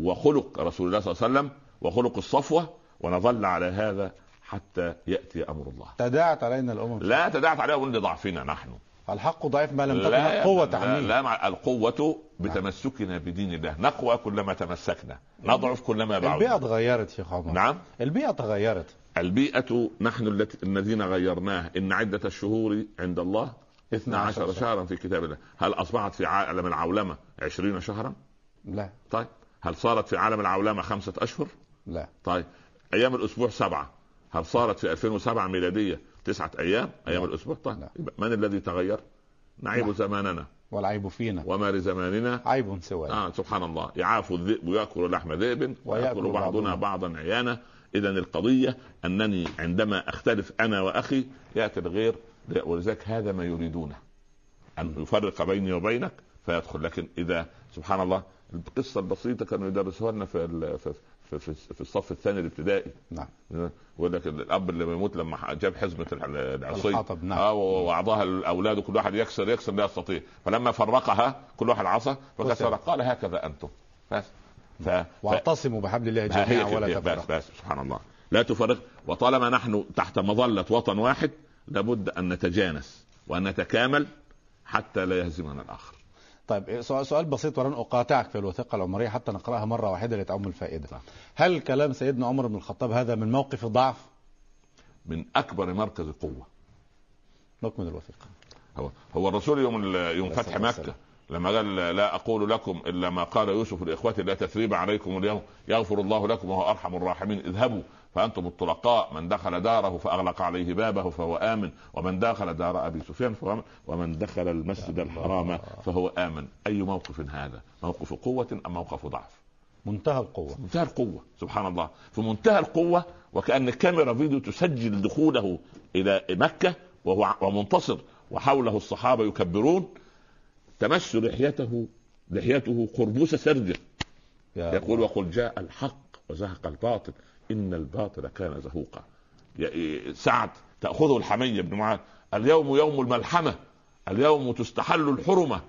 وخلق رسول الله صلى الله عليه وسلم وخلق الصفوة ونظل على هذا حتى يأتي أمر الله. تداعت علينا الأمم. لا تداعت علينا لضعفنا نحن. الحق ضعيف ما لم تكن القوة تحميه لا, لا القوة بتمسكنا بدين الله. نقوى كلما تمسكنا نضعف كلما بعدنا. البيئة تغيرت شيخ عمر نعم. البيئة تغيرت. البيئة نحن الذين غيرناها. إن عدة الشهور عند الله 12 شهرا في كتاب الله. هل أصبحت في عالم العولمة 20 شهرا؟ لا. طيب. هل صارت في عالم العولمة خمسة أشهر؟ لا. طيب. أيام الأسبوع سبعة. هل صارت في 2007 ميلادية تسعة أيام؟ أيام لا. الأسبوع؟ طيب لا. من الذي تغير؟ نعيب لا. زماننا. والعيب فينا. وما لزماننا. عيب سوى آه سبحان الله. يعاف الذئب ويأكل لحم ذئب ويأكل بعضنا. بعضا عيانا. اذا القضية أنني عندما أختلف أنا وأخي يأتي الغير ولذلك هذا ما يريدونه. أن يفرق بيني وبينك فيدخل. لكن إذا سبحان الله القصة البسيطة كانوا يدرسوها لنا في في في, الصف الثاني الابتدائي. نعم. يقول لك الأب اللي بيموت لما جاب حزمة العصي الحطب نعم. آه الاولاد وكل واحد يكسر يكسر لا يستطيع. فلما فرقها كل واحد عصا فكسر. قال هكذا أنتم. بس. ف... واعتصموا بحبل الله جميعا ولا تفرقوا. بس, بس سبحان الله. لا تفرق. وطالما نحن تحت مظلة وطن واحد لابد أن نتجانس وان نتكامل حتى لا يهزمنا الآخر. طيب سؤال بسيط ولن أقاطعك في الوثيقة العمرية حتى نقرأها مرة واحدة لتعم الفائدة. هل كلام سيدنا عمر بن الخطاب هذا من موقف ضعف؟ من أكبر مركز قوه. نكمل الوثيقة. هو هو الرسول يوم يوم فتح مكة لما قال لا أقول لكم إلا ما قال يوسف لاخوته لا تثريب عليكم اليوم يغفر الله لكم وهو أرحم الراحمين اذهبوا فأنتم الطلقاء من دخل داره فأغلق عليه بابه فهو آمن. ومن دخل دار أبي سفيان فهو آمن. ومن دخل المسجد الحرام فهو آمن. أي موقف هذا؟ موقف قوة أم موقف ضعف؟ منتهى القوة. منتهى القوة. سبحان الله. في منتهى القوة وكأن كاميرا فيديو تسجل دخوله إلى مكة وهو منتصر وحوله الصحابة يكبرون. تمس لحيته لحيته قربوس سرجه يقول وقل جاء الحق وزهق الباطل. إن الباطل كان زهوقا. سعد تأخذه الحمية بن معاذ. اليوم يوم الملحمة. اليوم تستحل الحرمة.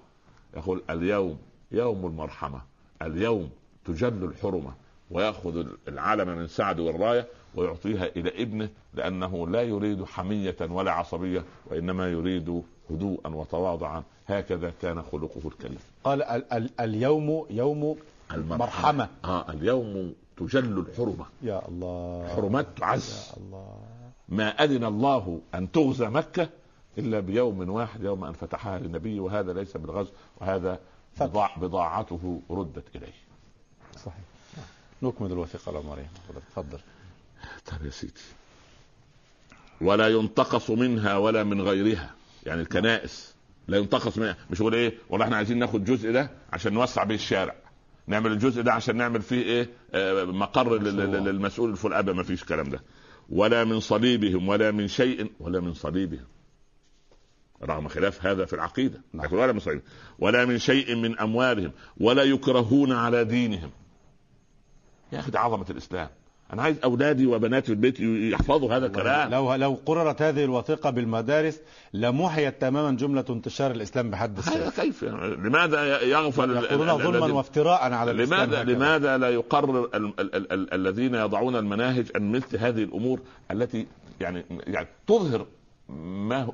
يقول اليوم يوم المرحمة. اليوم تجل الحرمة. ويأخذ العلم من سعد والراية ويعطيها إلى ابنه لأنه لا يريد حمية ولا عصبية وإنما يريد هدوءا وتواضعا. هكذا كان خلقه الكريم. قال ال- ال- اليوم يوم المرحمة. آه اليوم تجل الحرمة. يا الله. حرمات تعز يا الله. ما أذن الله أن تغزى مكة إلا بيوم واحد يوم أن فتحها للنبي وهذا ليس بالغزو وهذا بضاع بضاعته ردت إليه. صحيح. نكمل الوثيقة العمرية تفضل. طيب يا سيدي. ولا ينتقص منها ولا من غيرها. يعني الكنائس لا ينتقص منها. مش يقول إيه؟ والله إحنا عايزين ناخد الجزء ده عشان نوسع بيه الشارع. نعمل الجزء ده عشان نعمل فيه إيه؟ آه مقر للمسؤول الفلان ما فيش الكلام ده. ولا من صليبهم ولا من شيء ولا من صليبهم. رغم خلاف هذا في العقيدة. نعم. ولا من صليبهم ولا من شيء من أموالهم. ولا يكرهون على دينهم. يا أخي عظمة الإسلام. أنا عايز أولادي وبناتي في البيت يحفظوا هذا الكلام. لو لو قررت هذه الوثيقة بالمدارس لمحيت تماما جملة انتشار الإسلام بحد هذا كيف يعني؟ لماذا يغفل يقولون ظلما وافتراء على الإسلام لماذا. لماذا لا يقرر ال ال ال ال الذين يضعون المناهج أن مثل هذه الأمور التي يعني يعني تظهر ما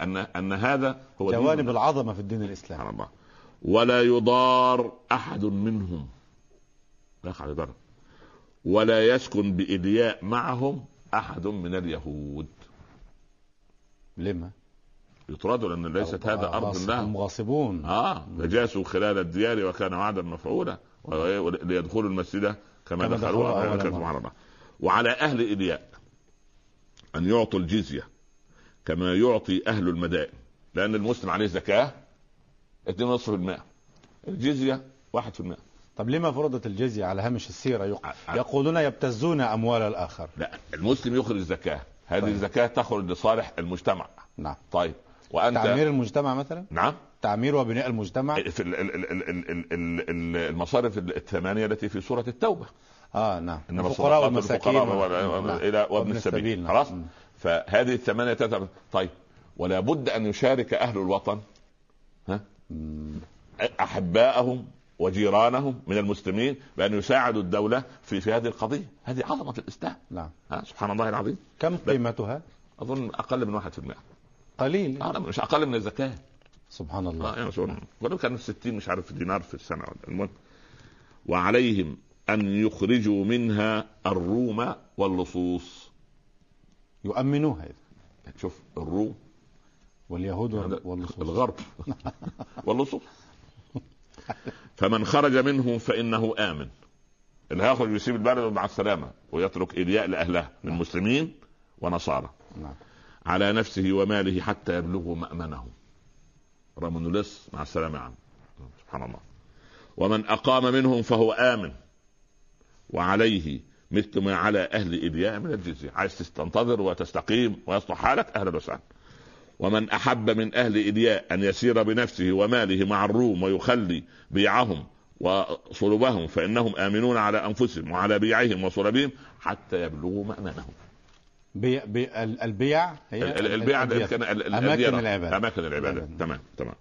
ان أن هذا هو جوانب. العظمة في الدين الإسلامي. ولا يضار أحد منهم. لا يقع يضر ولا يسكن بإلياء معهم أحد من اليهود. لما؟ يطردوا لأن ليست هذا آه، غاصب- لهم. هم غاصبون. آه فجاسوا خلال الديار وكان وعدا مفعولا. ليدخلوا المسجد كما كما دخلوه دخلوه أول مرة. سبحان الله وعلى أهل إلياء أن يعطوا الجزية كما يعطي أهل المدائن. لأن المسلم عليه زكاة 2.5% الجزية 1% طب لما فرضت الجزية على هامش السيرة؟ يق... يقولون يبتزون أموال الآخر. لا المسلم يخرج زكاه هذه طيب. الزكاة تخرج لصالح المجتمع. نعم. طيب. وأنت تعمير المجتمع مثلا؟ نعم. تعمير وبناء المجتمع؟ في ال- ال- ال- ال- ال- ال- ال- المصارف الثمانية التي في سورة التوبة. آه نعم. إنما الفقراء والمساكين نعم. إلى وابن السبيل. نعم. خلاص. فهذه الثمانية تذهب طيب. ولا بد أن يشارك أهل الوطن ها؟ احبائهم وجيرانهم من المسلمين بأن يساعدوا الدولة في في هذه القضية. هذه عظمة الإسلام. نعم. ها سبحان الله العظيم. كم قيمتها؟ أظن أقل من 1% قليل. لا، مش أقل من الزكاة. سبحان آه الله يعني سؤال ولو كان 60 مش عارف دينار في السنة. المهم وعليهم أن يخرجوا منها الروم واللصوص. يؤمنوها. شوف الروم. واليهود واللصوص. الغرب. واللصوص. فمن خرج منهم فإنه آمن. اللي هيخرج يسيب البلد مع السلامة ويترك الياء لاهلها من مسلمين ونصارى. نعم. على نفسه وماله حتى يبلغوا مأمنه. رمن لص مع السلامة يا عم سبحان الله. ومن أقام منهم فهو آمن. وعليه مثل ما على أهل إلياء من الجزية. عايز تستنتظر وتستقيم ويصلح حالك أهلا وسهلا. ومن أحب من أهل إلياء أن يسير بنفسه وماله مع الروم ويخلي بيعهم وصلبهم فإنهم آمنون على أنفسهم وعلى بيعهم وصلبهم حتى يبلغوا مأمنهم بي... بي... ال- البيع هي ال- ال- البيع. كان أماكن. العبادة أماكن العبادة العبادة. تمام تمام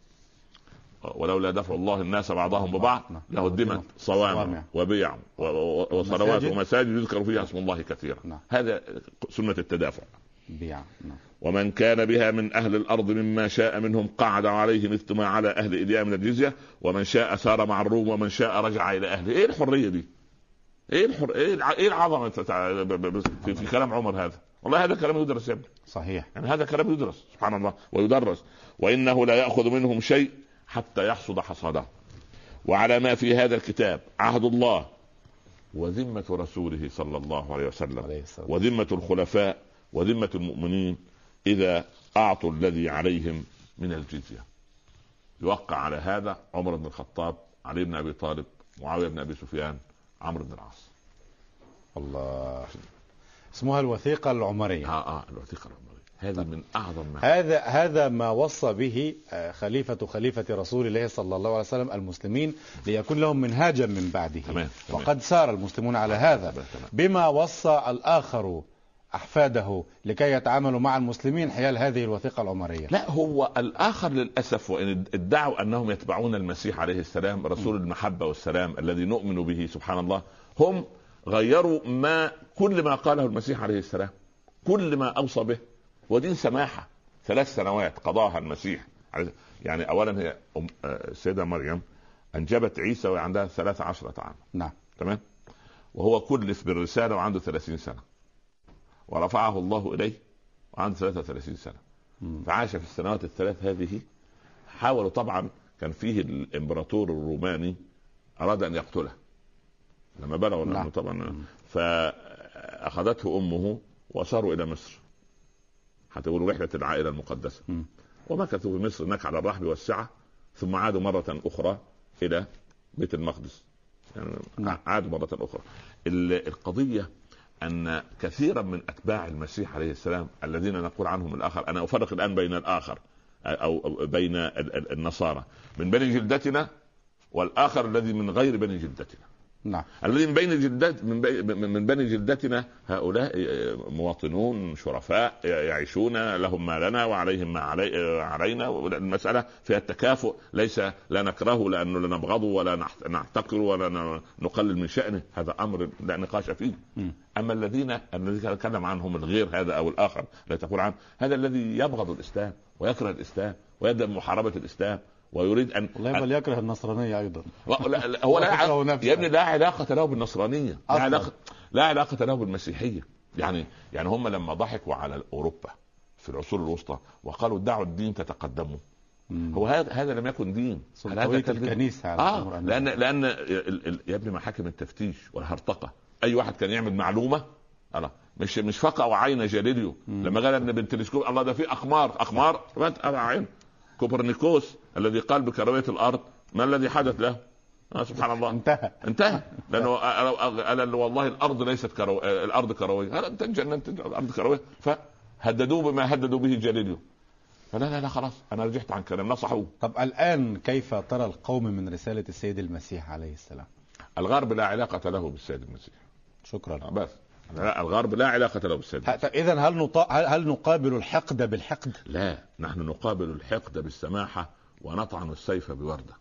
ولولا دفع الله الناس بعضهم ببعض نعم. لهدمت صوامع. وبيع وصلوات ومساجد. ومساجد يذكر فيها اسم الله كثيرا نعم. هذا سنة التدافع بيع نعم ومن كان بها من أهل الأرض مما شاء منهم قعد عليه مثل ما على أهل ايديا من الجزية ومن شاء سار مع الروم ومن شاء رجع إلى أهله. إيه الحرية دي؟ إيه الحر إيه إيه العظمة في, في كلام عمر هذا؟ والله هذا كلام يدرس يا ابني. صحيح. يعني هذا كلام يدرس سبحان الله ويدرس. وإنه لا يأخذ منهم شيء حتى يحصد حصاده. وعلى ما في هذا الكتاب عهد الله وذمة رسوله صلى الله عليه وسلم. وذمة الخلفاء وذمة المؤمنين إذا أعطوا الذي عليهم من الجزية. يوقع على هذا عمر بن الخطاب علي بن أبي طالب معاوية بن أبي سفيان عمرو بن العاص. الله. اسمها الوثيقة العمرية. آه آه الوثيقة العمرية. هذه من أعظم ما هذا هذا ما وصى به آه، خليفة خليفة رسول الله صلى الله عليه وسلم المسلمين ليكون لهم منهاجا من بعده. تمام، تمام. وقد سار المسلمون على هذا. تمام،. بما وصى الآخر أحفاده لكي يتعاملوا مع المسلمين حيال هذه الوثيقة العمرية. لا هو الآخر للأسف وإن ادعوا أنهم يتبعون المسيح عليه السلام رسول المحبة والسلام الذي نؤمن به سبحان الله هم غيروا ما كل ما قاله المسيح عليه السلام كل ما أوصى به ودين سماحة ثلاث سنوات قضاها المسيح يعني اولا هي أم آه، السيدة مريم أنجبت عيسى وهي عندها 13 عام. نعم. تمام؟ وهو كلف بالرسالة وعنده 30 سنة. ورفعه الله إليه وعنده 33 سنة. فعاش في السنوات الثلاث هذه حاولوا طبعا كان فيه الإمبراطور الروماني أراد أن يقتله لما بلغوا نعم. لأنه طبعا. فأخذته أمه وصاروا إلى مصر حتى يقولوا رحلة العائلة المقدسة. ومكثوا في مصر هناك على الرحب والسعة ثم عادوا مرة أخرى إلى بيت المقدس يعني نعم. عادوا مرة أخرى ال- القضية أن كثيرا من أتباع المسيح عليه السلام الذين نقول عنهم الآخر أنا أفرق الآن بين الآخر أو بين ال- ال- النصارى من بني جلدتنا والآخر الذي من غير بني جلدتنا. نعم. الذي من بين جلدات من, بي من بني جلدتنا هؤلاء مواطنون شرفاء يعيشون لهم ما لنا وعليهم ما علي علينا. المسألة فيها التكافؤ. ليس لا نكرهه لأنه لا نبغضه ولا نحتقره ولا نقلل من شأنه. هذا أمر لا نقاش فيه. م. أما الذين الذي تكلم عنهم الغير هذا أو الآخر لا تقول عنه هذا الذي يبغض الإسلام ويكره الإسلام ويبدأ محاربة الإسلام ويريد أن والله بل يكره النصرانية أيضا. لا هو لا يا ابني لا علاقة له بالنصرانية. لا علاقه لا علاقة له بالمسيحية. يعني يعني هم لما ضحكوا على أوروبا في العصور الوسطى وقالوا دعوا الدين تتقدموا. هو هذا هذا لم يكن دين. هذا الكنيسة آه لأن لأن يا ابني محاكم التفتيش والهرطقة. أي واحد كان يعمل معلومة الله مش مش فقع عين جاليليو. لما قال إن بالتلسكوب الله ده في أقمار. أقمار؟ ما عين. كوبرنيكوس. الذي قال بكرويه الأرض ما الذي حدث له؟ آه سبحان الله. انتهى. انتهى. لأنه قال والله الأرض ليست كرو... الأرض كروية. أنت جننت الأرض كروية. فهددوه بما هددوا به جاليليو فلا لا لا خلاص. أنا رجعت عن كلام نصحوه. طب الآن كيف ترى القوم من رسالة السيد المسيح عليه السلام؟ الغرب لا علاقة له بالسيد المسيح. شكرا. آه، بس. لا الغرب لا علاقة له بالسيد إذا هل نط... هل نقابل الحقد بالحقد؟ لا نحن نقابل الحقد بالسماحة ونطعن السيف بوردة.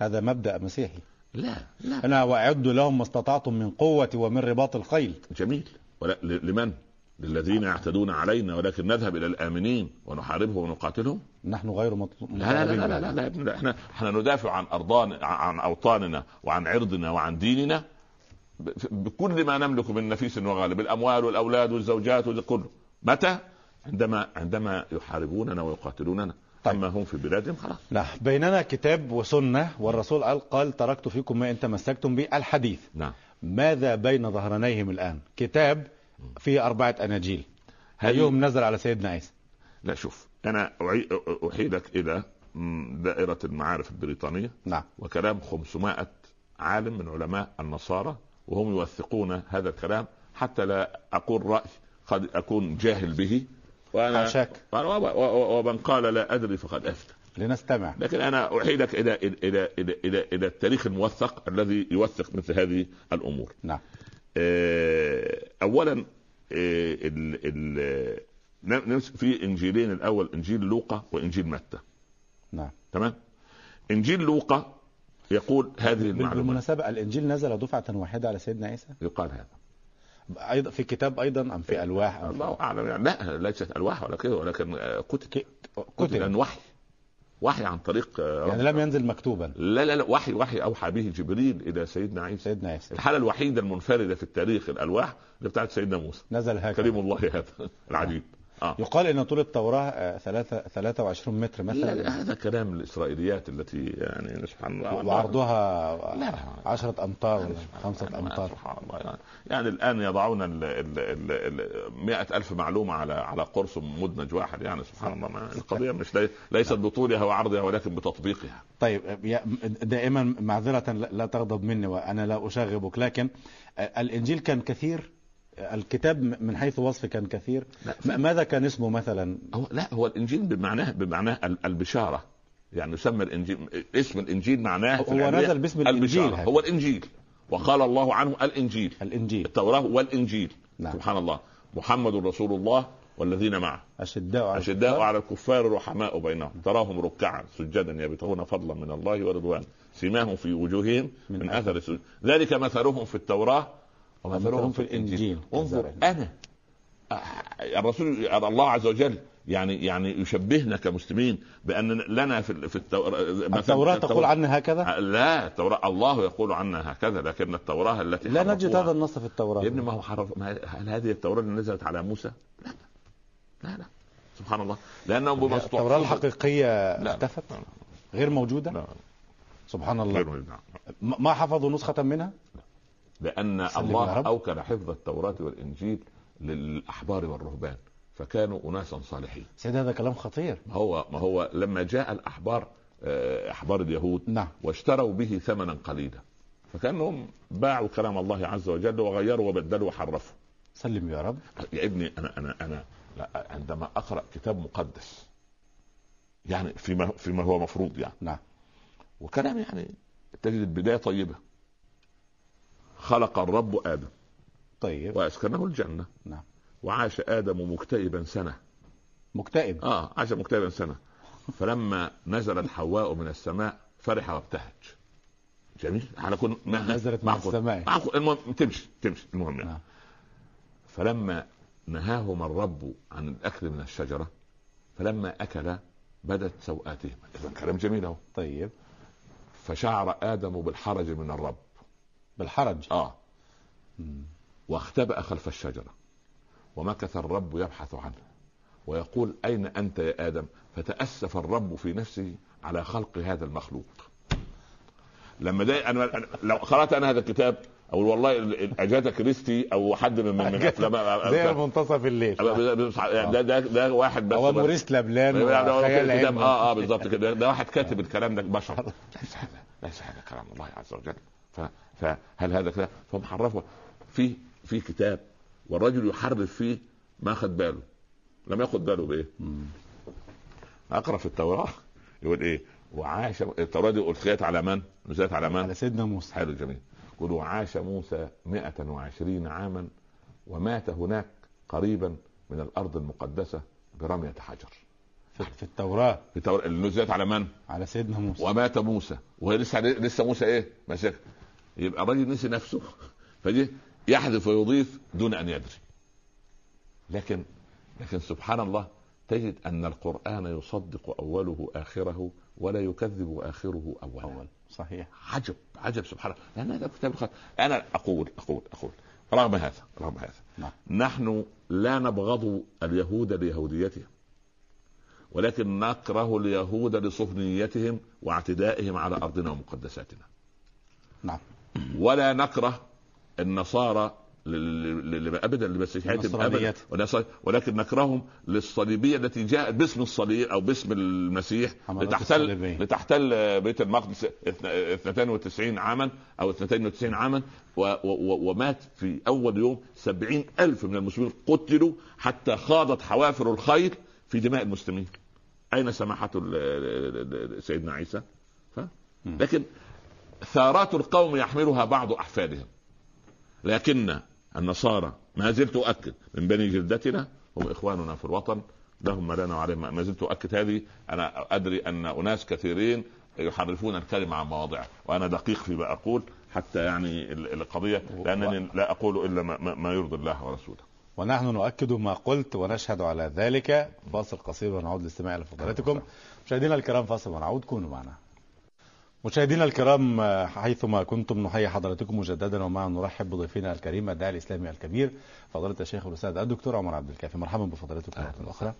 هذا مبدأ مسيحي. لا لا. أنا وأعد لهم ما استطعتم من قوة ومن رباط الخيل. جميل. ولا لمن؟ للذين يعتدون علينا ولكن نذهب إلى الآمنين ونحاربهم ونقاتلهم؟ نحن غير مطلوب لا لا لا لا, لا, لا, لا إحنا إحنا ندافع عن ارضان عن أوطاننا وعن عرضنا وعن ديننا بكل ما نملك من نفيس وغالب الأموال والأولاد والزوجات كله متى؟ عندما عندما يحاربوننا ويقاتلوننا. طيب. أما هم في بلادهم خلاص. لا بيننا كتاب وسنة والرسول قال قال تركت فيكم ما إن تمسكتم به الحديث. نعم. ماذا بين ظهرانيهم الآن؟ كتاب فيه أربعة أناجيل. ايهم نزل على سيدنا عيسى. لا شوف أنا أحيلك إلى دائرة المعارف البريطانية. نعم. وكلام 500 عالم من علماء النصارى وهم يوثقون هذا الكلام. حتى لا أقول رأي قد أكون جاهل به. وأنا حاشاك ومن قال لا أدري فقد أفتى. لنستمع. لكن أنا احيلك إلى إلى إلى إلى, إلى, إلى التاريخ الموثق الذي يوثق مثل هذه الأمور. نعم. آه، اولا آه، ال ال في إنجيلين الأول إنجيل لوقا وإنجيل متى. نعم. تمام؟ إنجيل لوقا يقول هذه المعلومات. بالمناسبة الإنجيل نزل دفعة واحدة على سيدنا عيسى؟ يقال هذا. أيضا في كتاب أيضا أم في ألواح أم الله أعلم. يعني لا ليست ألواح ولا كده ولكن كتب. كتب وحي. وحي عن طريق يعني لم ينزل مكتوبا. لا لا لا وحي وحي أوحى به جبريل إلى سيدنا عيسى. سيدنا عيسى. الحالة الوحيدة المنفردة في التاريخ الألواح اللي بتاعت سيدنا موسى. نزل هكذا. كريم الله هذا العجيب. آه. يقال إن طول التوراة 3 آه، 23 متر مثلا. لا هذا كلام الإسرائيليات التي يعني سبحان الله. وعرضها لا. 10 أمتار ولا 5 أمتار. سبحان الله. يعني, يعني الآن يضعون ال ال ال معلومة على على قرص مدمج واحد يعني سبحان الله. القضية مش ليست بطولها وعرضها ولكن بتطبيقها. طيب دائما معذرة لا تغضب مني وأنا لا أشاغبك لكن الإنجيل كان كثير؟ الكتاب من حيث وصف كان كثير. ماذا كان اسمه مثلا؟ هو لا هو الإنجيل بمعناه بمعناه البشارة. يعني يسمى الانجيل اسم الإنجيل معناه هو نزل باسم الإنجيل هو الإنجيل. وقال الله عنه الإنجيل. الإنجيل. التوراة والإنجيل. نعم. سبحان الله. محمد رسول الله والذين معه. أشداء على أشداء على الكفار رحماء بينهم. تراهم ركعا سجدا يبتغون فضلا من الله ورضوان سيماهم في وجوههم من, من أثر السجود. ذلك مثلهم في التوراة ومثلهم في الإنجيل انظر أنا. الرسول الله عز وجل يعني يعني يشبهنا كمسلمين بأن لنا في في التوراة التوراة تقول عنا هكذا؟ لا التوراة الله يقول عنا هكذا لكن التوراة التي لا نجد هذا النص في التوراة. يا ابني ما هو حرف ما هل هذه التوراة اللي نزلت على موسى؟ لا لا لا سبحان الله. لأنه التوراة الحقيقية اختفت؟ غير موجودة؟ لا سبحان الله. غير ما حفظوا نسخة منها؟ لا. لأن الله أوكل حفظ التوراة والإنجيل للأحبار والرهبان فكانوا أناسا صالحين. سيد هذا كلام خطير. ما هو ما هو لما جاء الأحبار آه، أحبار اليهود نعم. واشتروا به ثمنا قليلا فكأنهم باعوا كلام الله عز وجل وغيروا وبدلوا وحرفوا. سلم يا رب. يا ابني أنا أنا أنا لا عندما أقرأ كتاب مقدس يعني فيما فيما هو مفروض يعني. نعم. وكلام يعني تجد البدايه طيبة. خلق الرب آدم. طيب. وأسكنه الجنة. نعم. وعاش آدم مكتئبا سنة. مكتئب. آه عاش مكتئبا سنة. فلما نزلت حواء من السماء فرح وابتهج. جميل؟ على كل ما نزلت من. السماء. معقول. المهم تمشي تمشي. المهم يعني. نعم. فلما نهاهما الرب عن الأكل من الشجرة فلما اكلا بدت سوآتهما. اذا كلام جميل أهو. طيب. فشعر آدم بالحرج من الرب. بالحرج. آه. واختبأ خلف الشجرة. ومكث الرب يبحث عنه. ويقول أين أنت يا آدم؟ فتأسف الرب في نفسه على خلق هذا المخلوق. لما ده أنا- لو قرأت أنا هذا الكتاب أو والله ال- ال- اجاتا كريستي أو حد من من زي منتصف الليل. ده ده ده واحد بس هو موريس لابلان لا، لا، آه آه بالظبط كده. ده واحد كاتب الكلام ده بشر. ليس هذا ليس هذا كلام الله عز وجل. فهل هذا كلام؟ فهم حرفوا. في في كتاب والرجل يحرف فيه ما خد باله. لم ياخد باله بإيه؟ أقرأ في التوراة. يقول إيه؟ وعاش التوراة دي ألقيت على من؟ نزلت على من؟ على سيدنا موسى. حلو جميل. يقول وعاش موسى 120 عاما ومات هناك قريبا من الأرض المقدسة برمية حجر. في, التوراة. في التور- اللي نزلت على من؟ على سيدنا موسى. ومات موسى. وهي لسه لسه موسى إيه؟ ماسك يبقى الراجل نسي نفسه فدي يحذف ويضيف دون أن يدري. لكن لكن سبحان الله تجد أن القرآن يصدق أوله آخره ولا يكذب آخره اوله أول صحيح. عجب عجب سبحان الله. لأن هذا كتاب أنا أقول أقول أقول. رغم هذا رغم هذا. نعم. نحن لا نبغض اليهود ليهوديتهم ولكن نكره اليهود لصهنيتهم واعتدائهم على أرضنا ومقدساتنا. نعم. ولا نكره النصارى ابدا لمسيحيتهم ابدا. ولكن نكرههم للصليبية التي جاءت باسم الصليب أو باسم المسيح لتحتل الصليبية. لتحتل بيت المقدس اثن- 92 عاما أو 92 عاما. و و و ومات في أول يوم 70 ألف من المسلمين قتلوا حتى خاضت حوافر الخيل في دماء المسلمين. أين سماحة سيدنا عيسى. لكن ثارات القوم يحملها بعض أحفادهم. لكن النصارى ما زلت أؤكد من بني جلدتنا هم إخواننا في الوطن لهم ما لنا وعليهم ما زلت أؤكد هذه. أنا أدري أن أناس كثيرين يحرفون الكلمة عن مواضعه وأنا دقيق فيما أقول حتى يعني ال- القضية لأنني لا أقول إلا ما, يرضي الله ورسوله. ونحن نؤكد ما قلت ونشهد على ذلك. فاصل قصير ونعود للاستماع لفضيلتكم. مشاهدينا الكرام فاصل ونعود. كونوا معنا. مشاهدينا الكرام آه، حيثما كنتم نحيي حضراتكم مجددا ومعا نرحب بضيفنا الكريم الداعي الإسلامي الكبير فضيلة الشيخ الأستاذ الدكتور عمر عبد الكافي. مرحبا بفضيلتكم مرة أخرى.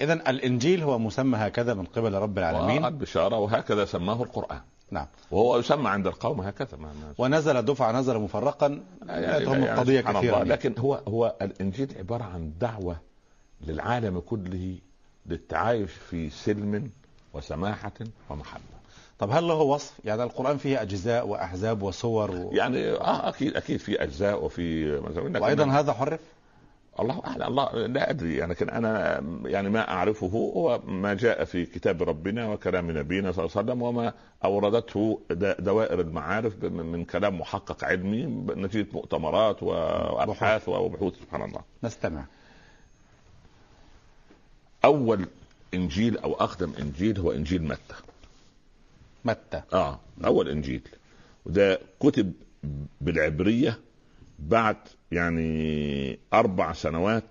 اذا الإنجيل هو مسمى هكذا من قبل رب العالمين. البشاره وهكذا سماه القرآن. نعم. وهو يسمى عند القوم هكذا ما ونزل دفعة نزل مفرقا جاءتهم يعني القضية سبحان كثيرا. الله. لكن هو هو الإنجيل عبارة عن دعوة للعالم كله للتعايش في سلم وسماحة ومحبة. طب هل له وصف؟ يعني القرآن فيه أجزاء وأحزاب وصور و... يعني آه أكيد أكيد في أجزاء وفي لكن وأيضا هذا حرف؟ الله أعلم الله لا أدري. يعني لكن أنا يعني ما أعرفه هو ما جاء في كتاب ربنا وكلام نبينا صلى الله عليه وسلم وما أوردته د- دوائر المعارف من من كلام محقق علمي نتيجه مؤتمرات وأبحاث وبحوث سبحان الله. نستمع. أول إنجيل أو أقدم إنجيل هو إنجيل متى. متى؟ آه أول انجيل وده كتب بالعبرية بعد يعني أربع سنوات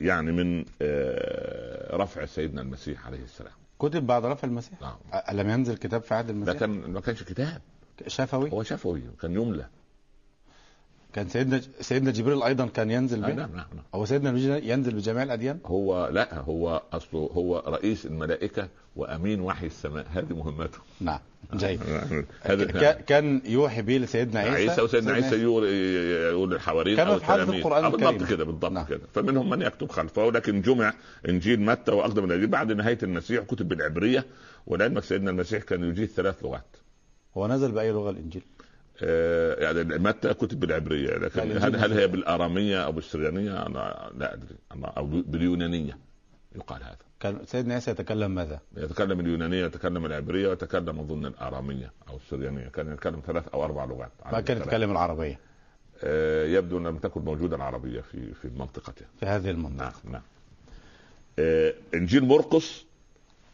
يعني من آه، رفع سيدنا المسيح عليه السلام. كتب بعد رفع المسيح؟ نعم. ألم ينزل كتاب في عهد ده المسيح كان ما كانش كتاب. شفوي؟ هو شفوي كان يملى كان سيدنا سيدنا جبريل أيضا كان ينزل آه به نعم نعم نعم. هو سيدنا ينزل بجميع الأديان؟ هو لا هو أصله هو رئيس الملائكة وأمين وحي السماء. هذه مهمته. نعم جيد. هذا ك- كان يوحي به لسيدنا عيسى. عيسى وسيدنا عيسى يقول يقول للحواريين أو في التلاميذ القرآن آه بالضبط الكريم. كده بالضبط نعم. كده. فمنهم من يكتب خلفه لكن جمع إنجيل متى وأقدم الإنجيل بعد نهاية المسيح كتب بالعبرية. ولعلمك سيدنا المسيح كان يجيد ثلاث لغات. هو نزل بأي لغة الإنجيل؟ آه، يعني متى كتب بالعبرية لكن يعني هل هل هي بالآرامية أو بالسريانيه أنا لا أدري. أنا- أو باليونانية يقال هذا. كان سيدنا عيسى يتكلم ماذا؟ يتكلم اليونانية يتكلم العبرية ويتكلم أظن الآرامية أو السريانيه كان يتكلم ثلاث أو أربع لغات. ما كان يتكلم العربية. آه، يبدو ان لم تكن موجودة العربية في في منطقته في هذه المنطقة. نعم نعم. آه، إنجيل مرقس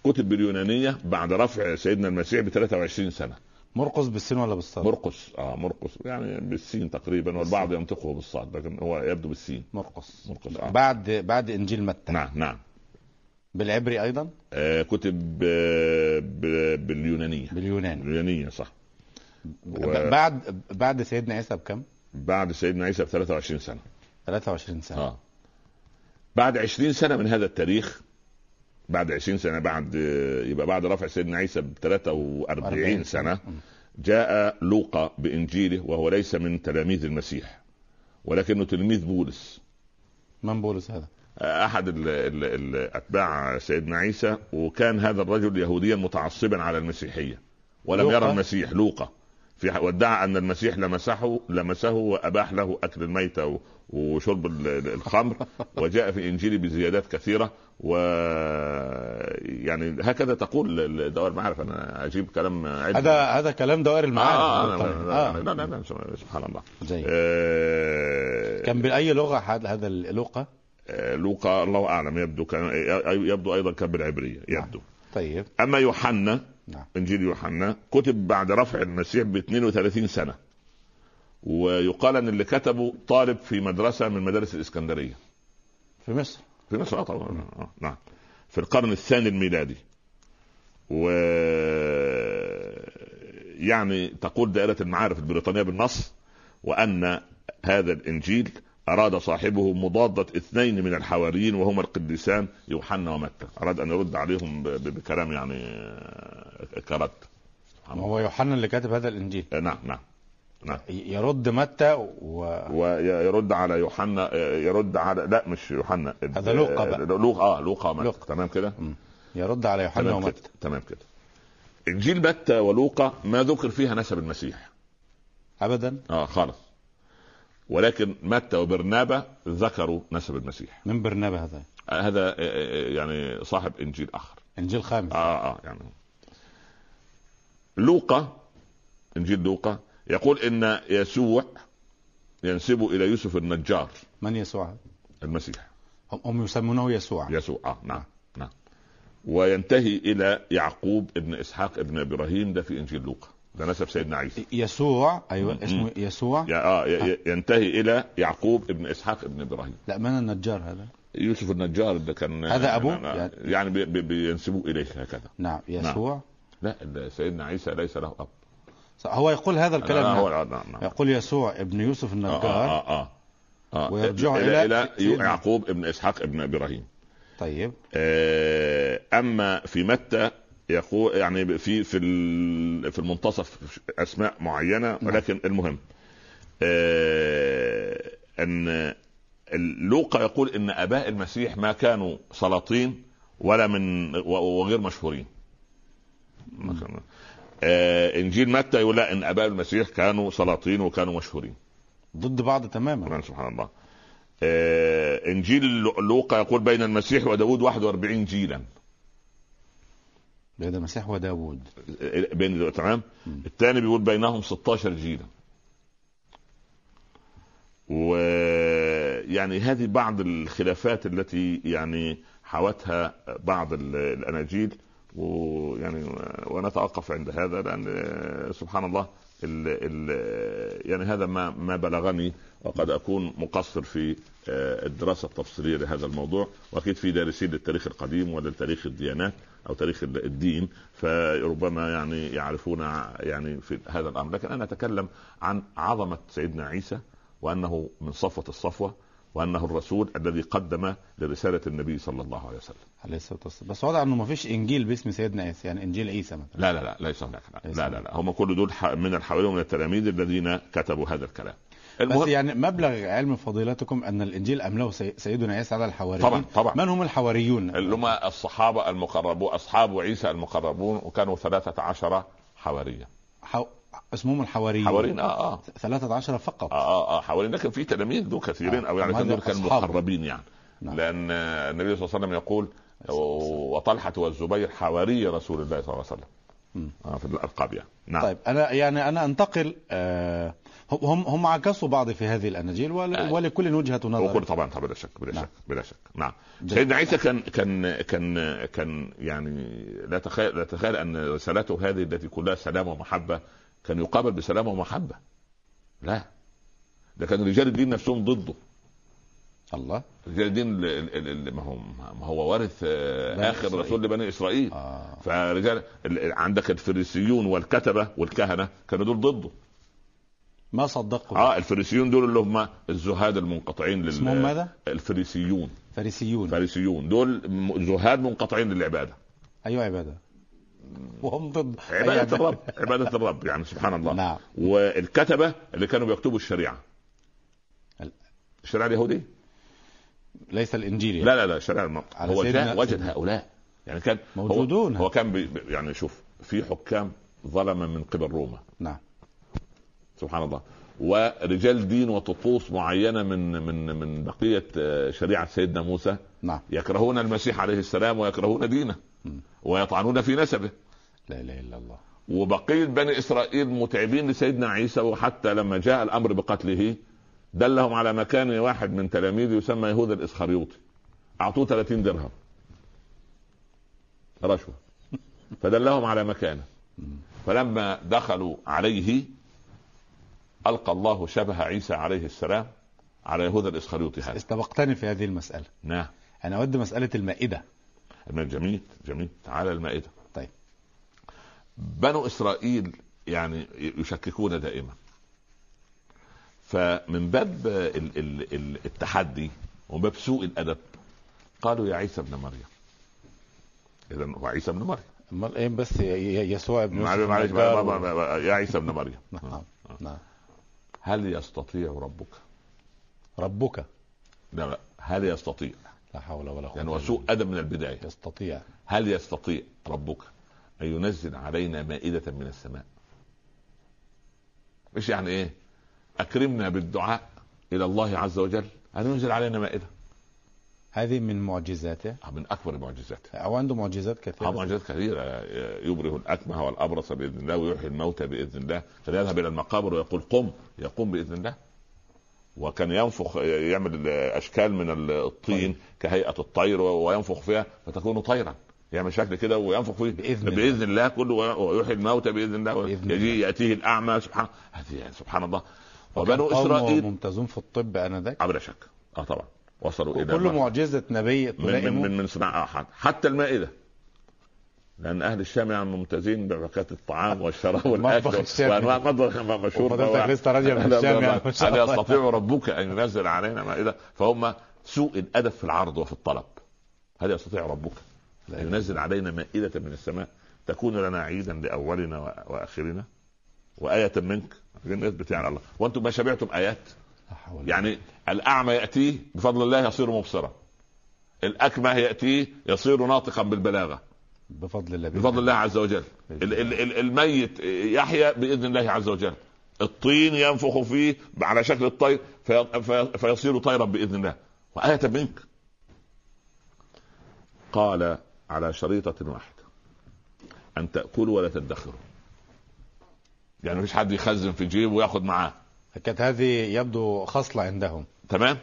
كتب باليونانية بعد رفع سيدنا المسيح ب 23 سنة. مرقس بالسين ولا بالصاد؟ مرقس آه مرقس يعني بالسين تقريبا والبعض ينطقه بالصاد لكن هو يبدو بالسين. مرقس مرقس آه. بعد بعد إنجيل متى؟ نعم نعم. بالعبري أيضا؟ آه كتب آه باليونانية. باليوناني. اليونانيه صح. ب- بعد بعد سيدنا عيسى بكم؟ بعد سيدنا عيسى ب 23 سنة. 23 سنة. آه. بعد 20 سنة من هذا التاريخ بعد 20 سنة بعد يبقى بعد رفع سيدنا عيسى ب 43 سنة جاء لوقا بإنجيله وهو ليس من تلاميذ المسيح ولكنه تلميذ بولس من بولس هذا؟ أحد ال ال ال أتباع سيدنا عيسى وكان هذا الرجل يهوديا متعصبا على المسيحية ولم؟ يرى المسيح لوقا في وادعى أن المسيح لمسه لمسه وأباح له أكل الميته و- وشرب ال- ال- الخمر وجاء في انجيله بزيادات كثيرة و يعني هكذا تقول الدوائر المعارف أنا أجيب كلام عدل. هذا هذا كلام دوائر المعارف آه, آه, طبعاً. آه, آه. لا, لا, لا, سبحان الله زي آه كان بأي لغة هذا لوقا؟ آه، لوقا الله أعلم يبدو كان يبدو أيضا كان بالعبرية يبدو طيب أما يوحنا نعم. إنجيل يوحنا كتب بعد رفع المسيح ب 32 سنة. ويقال أن اللي كتبه طالب في مدرسة من مدارس الإسكندرية. في مصر. في مصر آه طبعا. آه نعم. في القرن الثاني الميلادي. و يعني تقول دائرة المعارف البريطانية بالنص وأن هذا الإنجيل أراد صاحبه مضادة اثنين من الحواريين وهما القديسان يوحنا ومتى أراد أن يرد عليهم بكلام يعني آه، كرد. هو يوحنا اللي كاتب هذا الإنجيل آه، نعم نعم نعم يرد متى و ويرد على يوحنا يرد على لا مش يوحنا هذا لوقا بقى. لوقا آه لوقا. لوقا. تمام كده. يرد على يوحنا كده ومتى تمام كده إنجيل متى ولوقا ما ذكر فيها نسب المسيح ابدا آه خالص ولكن متى وبرنابا ذكروا نسب المسيح. من برنابا هذا؟ آه هذا آه، آه، يعني صاحب إنجيل آخر. إنجيل خامس. آه آه يعني. لوقا إنجيل لوقا يقول إن يسوع ينسب إلى يوسف النجار. من يسوع؟ المسيح. هم- هم يسمونه يسوع. يسوع آه نعم نعم. وينتهي إلى يعقوب ابن إسحاق ابن إبراهيم ده في إنجيل لوقا. ده نسب سيدنا عيسى يسوع أيوه. اسمه يسوع يا آه ي- ينتهي إلى يعقوب ابن إسحاق ابن إبراهيم لا من النجار هذا يوسف النجار ده كان هذا أبوه؟ يعني, يعني- يعني بي- بي- بينسبوه إليه هكذا نعم يسوع لا ده سيدنا عيسى ليس له أب هو يقول هذا الكلام آه نعم. هو نعم نعم يقول يسوع ابن يوسف آه النجار آه آه آه. آه. ويرجع إلى إلى إلى سيدنا. يعقوب ابن إسحاق ابن إبراهيم طيب آه، أما في متى يقول يعني في في في المنتصف أسماء معينة ولكن المهم آه، أن لوقا يقول إن أباء المسيح ما كانوا سلاطين ولا من وغير مشهورين. آه، إنجيل متى يقول لا إن أباء المسيح كانوا سلاطين وكانوا مشهورين. ضد بعض تماما. سبحان سبحان الله. آه، إنجيل لوقا يقول بين المسيح وداود 41 جيلا. بين المسيح وداوود بين تمام الثاني بيقول بينهم 16 جيلا. ويعني هذه بعض الخلافات التي يعني حوتها بعض ال- الأناجيل. ويعني ونتوقف عند هذا لأن سبحان الله ال ال يعني هذا ما ما بلغني وقد أكون مقصر في آه، الدراسة التفصيلية لهذا الموضوع. وأكيد في دارسين للتاريخ القديم ولتاريخ الديانات. أو تاريخ الدين فربما يعني يعرفون يعني في هذا الأمر. لكن أنا أتكلم عن عظمة سيدنا عيسى وأنه من صفوة الصفوة وأنه الرسول الذي قدم لرسالة النبي صلى الله عليه وسلم. عليه الصلاة والسلام. بس واضح إنه ما فيش إنجيل باسم سيدنا عيسى يعني إنجيل عيسى مثلا. لا لا لا ليس هناك. لا لا, لا, لا هم كل دول من الحواريين ومن التلاميذ الذين كتبوا هذا الكلام. بس يعني مبلغ علم فضيلتكم أن الإنجيل املاه سي- سيدنا عيسى على الحواريين. طبعا طبعا. من هم الحواريون؟ اللي هم الصحابة المقربون أصحاب عيسى المقربون وكانوا 13 حواريا حو... اسمهم الحواريون. حواريين آه آه. 13 فقط. آه آه, آه حوالين لكن في تلاميذ دول كثيرين آه، أو يعني كانوا دول كانوا. مقربين يعني. نعم. لأن النبي صلى الله عليه وسلم يقول وطلحة والزبير حواري رسول الله صلى الله عليه وسلم. آه في الألقاب يعني. نعم. طيب أنا يعني أنا أنتقل آه هم هم عكسوا بعض في هذه الأناجيل ول- آه. ولكل وجهة وكل نظر طبعا طبعا بلا شك بلا نعم. شك بلا شك. نعم. سيدنا عيسى كان كان كان كان يعني لا تخيل لا تخيل أن رسالته هذه التي كلها سلام ومحبة كان يقابل بسلام ومحبة. لا. ده كان رجال الدين نفسهم ضده. الله. رجال الدين ال- ال- ال- ما هو ما هو وارث آه، آخر إسرائيل. رسول لبني إسرائيل. آه. فرجال ال- عندك الفريسيون والكتبة والكهنة كانوا دول ضده. ما صدقوا؟ آه الفريسيون دول اللي هم الزهاد المنقطعين لل اسمهم ماذا؟ الفريسيون. فارسيون الفارسيون دول زهاد منقطعين للعبادة. أيوه عبادة. وهم ضد. عبادة. أي الرب. عبادة الرب يعني سبحان الله. نعم. والكتبة اللي كانوا بيكتبوا الشريعة. ال- الشريعة اليهودية. ليس الإنجيل يعني. لا لا لا الشريعه الم... على هو سيدنا- جاء وجد سيدنا. هؤلاء يعني كان هو- موجودون. هو, كان بي... يعني شوف في حكام ظلم من قبل روما نعم سبحان الله ورجال دين وطقوس معينة من من من بقية آه، شريعة سيدنا موسى نعم يكرهون المسيح عليه السلام ويكرهون دينه مم. ويطعنون في نسبه لا إله إلا الله وبقية بني إسرائيل متعبين لسيدنا عيسى وحتى لما جاء الأمر بقتله دلهم على مكان واحد من تلاميذه يسمى يهوذا الإسخريوطي. أعطوه 30 درهم. رشوة. فدلهم على مكانه. فلما دخلوا عليه ألقى الله شبه عيسى عليه السلام على يهوذا الإسخريوطي هذا. استبقتني في هذه المسألة. نعم. أنا أود مسألة المائدة. جميل جميل. تعالى المائدة. طيب. بنو إسرائيل يعني يشككون دائما. فمن باب ال- ال- ال- التحدي ومن باب سوء الأدب قالوا يا عيسى ابن مريم اذا هو عيسى ابن مريم أمال إيه بس يسوع ابن معلش يا عيسى ابن مريم نعم نعم هل يستطيع ربك؟ ربك لا لا هل يستطيع؟ لا حول ولا قوة يعني هو إلا سوء بالله. أدب من البداية يستطيع هل يستطيع ربك أن ينزل علينا مائدة من السماء؟ مش يعني إيه؟ أكرمنا بالدعاء إلى الله عز وجل. ان ينزل علينا مائدة. هذه من معجزاته؟ من أكبر المعجزات أو عنده معجزات آه كثيره معجزات كثيرة. يبره الأكمه والأبرص بإذن الله ويحيي الموتى بإذن الله. فيذهب إلى المقابر ويقول قم. يقوم بإذن الله. وكان ينفخ يعمل أشكال من الطين كهيئة الطير وينفخ فيها فتكون طيرا. يعمل شكل كده وينفخ فيه. بإذن الله. بإذن الله كله ويحيي الموتى بإذن الله. يجي يأتيه الأعمى. سبحان هذه يعني سبحان الله. وبنو إسرائيل ممتازون في الطب آنذاك؟ بلا شك آه طبعا. وصلوا إلى كل معجزة نبي من من من, من صناعة أحد حتى المائدة. لأن أهل الشام يعني ممتازين بحكاية الطعام والشراب الشامي. وأنواع مطبخ مشهور وفضيلتك لسه راجع من الشام يعني. هل. يستطيع ربك أن ينزل علينا مائدة. فهم سوء الأدب في العرض وفي الطلب. هل يستطيع ربك. لا أن ينزل علينا مائدة من السماء. تكون لنا عيدا لأولنا وآ- وآية منك. عشان نثبت يعني الله. وأنتم ما شبعتم حول يعني الأعمى ياتيه بفضل الله يصير مبصرا. الأكمه ياتيه يصير ناطقا بالبلاغة. بفضل الله. بفضل الله عز وجل. ال- ال- ال- الميت يحيا بإذن الله عز وجل. الطين ينفخ فيه على شكل الطير في في فيصير طيرا بإذن الله. وآية منك. قال على شريطة واحدة. أن تأكلوا ولا تدخروا. يعني مفيش حد يخزن في جيبه وياخد معاه كانت هذه يبدو خصلة عندهم تمام.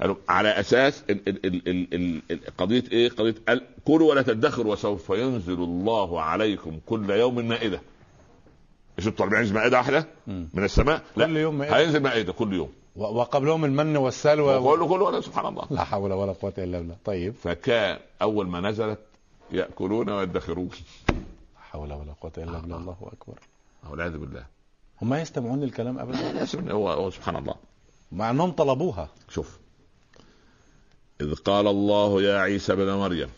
قالوا على أساس ال ال ال ال ال ال قضية إيه؟ قضية كلوا ولا تدخروا وسوف ينزل الله عليكم كل يوم مائدة. مش أنتوا طالبين مائدة واحدة. من السماء؟ لا كل يوم مائدة. هينزل مائدة كل يوم. وقبلهم المن والسلوى. وكله كله ولا سبحان الله. لا حول ولا قوة إلا بالله طيب فكان أول ما نزلت يأكلون ويدخرون. لا حول ولا قوة إلا بالله الله أكبر والعياذ بالله. هم ما يستمعون للكلام ابدا. هو سبحان الله. مع أنهم طلبوها. شوف. إذ قال الله يا عيسى بن مريم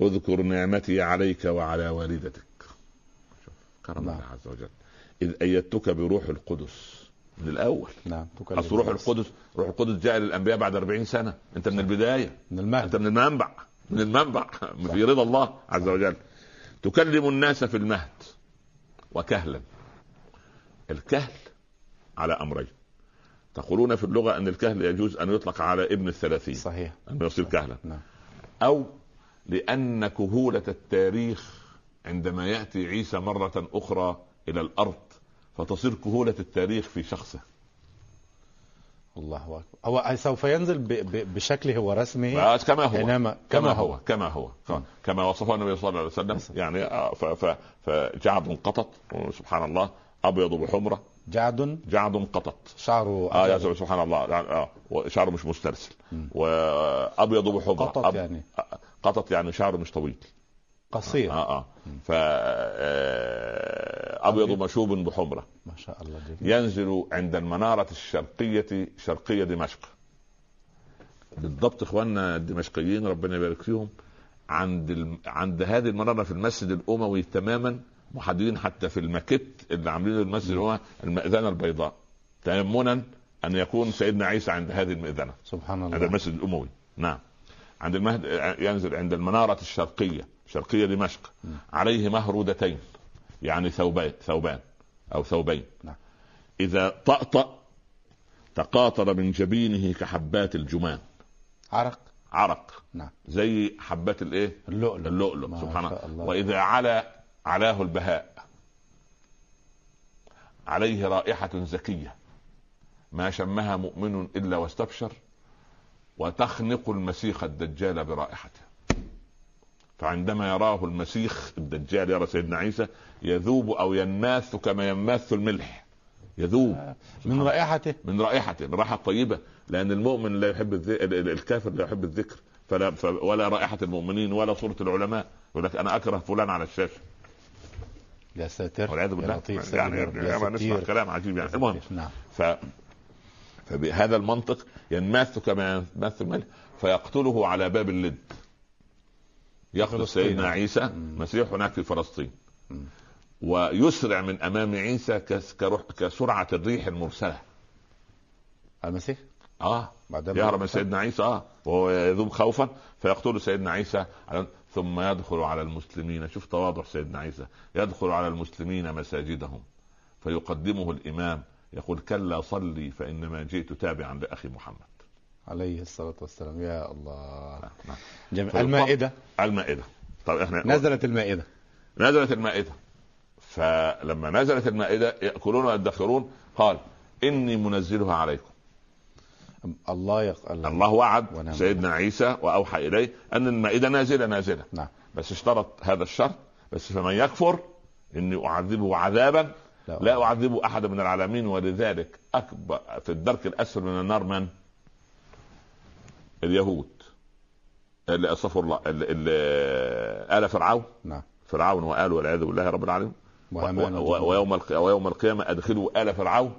اذكر نعمتي عليك وعلى والدتك. شوف كرم نعم. الله عز وجل. إذ أيدتك بروح القدس. من الأول. نعم أصل روح. القدس روح القدس جاء للأنبياء بعد 40 سنة. أنت من البداية. من أنت المهد من المنبع. من المنبع. في رضا الله عز وجل. تكلم الناس في المهد. وكهلا. الكهل على أمرين. تقولون في اللغة أن الكهل يجوز أن يطلق على ابن الثلاثين. صحيح. أنه يصير كهلا. نعم. أو لأن كهولة التاريخ عندما يأتي عيسى مرة أخرى إلى الأرض فتصير كهولة التاريخ في شخصه. الله أكبر. هو سوف ينزل ب... ب... بشكله هو رسمه آه، كما هو. إنما كما هو كما هو. كما وصفه النبي صلى الله عليه وسلم يعني آه، ف... ف... فجعد قطط سبحان الله أبيض بحمرة. جعد. جعد قطط. شعره آه يا سبحان الله. يعني آه شعره مش مسترسل. وأبيض بحمرة. قطط. يعني. قطط يعني شعره مش طويل. قصير. آه آه. ف آه، أبيض مشوب بحمرة. ما شاء الله جميل. ينزل عند المنارة الشرقية شرقية دمشق. بالضبط إخواننا الدمشقيين ربنا يبارك فيهم. عند ال... عند هذه المنارة في المسجد الأموي تماما محددين حتى في المكت اللي عاملينه المسجد الأموي المأذنه البيضاء. تيمنا أن يكون سيدنا عيسى عند هذه المئذنة. سبحان الله. عند المسجد الأموي. نعم. عند المهد ينزل عند المنارة الشرقية. شرقية دمشق عليه مهرودتين يعني ثوبان ثوبان أو ثوبين. نعم. إذا طأطأ تقاطر من جبينه كحبات الجمان. عرق. عرق. نعم. زي حبات الإيه؟ اللؤلؤ. اللؤلؤ سبحان الله. وإذا علا علاه البهاء عليه رائحة زكية. ما شمها مؤمن إلا واستبشر وتخنق المسيخ الدجال برائحته. فعندما يراه المسيخ الدجال يرى سيدنا عيسى يذوب أو ينماث كما ينماث الملح. يذوب. من رائحته من رائحته من رائحة طيبة. لأن المؤمن لا يحب الكافر لا يحب الذكر. فلا ولا رائحة المؤمنين ولا صورة العلماء. يقول لك أنا أكره فلان على الشاشة. يا ساتر. والعياذ بالله. يعني, يعني نسمع كلام عجيب يعني. المهم نعم. ف فبهذا المنطق ينماث كما ينماث الملح فيقتله على باب اللد. يقتل سيدنا عيسى مسيح هناك في فلسطين. ويسرع من أمام عيسى كسرعة الريح المرسلة. المسيح؟ آه. يهرب من سيدنا عيسى آه. وهو يذوب خوفا فيقتل سيدنا عيسى ثم يدخل على المسلمين. شوف تواضع سيدنا عيسى. يدخل على المسلمين مساجدهم. فيقدمه الإمام يقول كلا صلي فإنما جئت تابعا لأخي محمد. عليه الصلاة والسلام يا الله نعم. نعم. جميل. المائدة المائدة طب إحنا نزلت المائدة نزلت المائدة فلما نزلت المائدة يأكلون ويدخرون قال إني منزلها عليكم الله يقل الله وعد ونعم. سيدنا عيسى وأوحى إليه أن المائدة نازلة نازلة نعم. بس اشترط هذا الشرط بس فمن يكفر إني أعذبه عذابا لا, لا أعذبه أحد من العالمين ولذلك أكبر في الدرك الأسفل من النار من؟ اليهود اللي استغفر الله آل فرعون. نعم. فرعون وآله والعياذ بالله رب العالمين. ويوم ويوم القيامة أدخلوا آل فرعون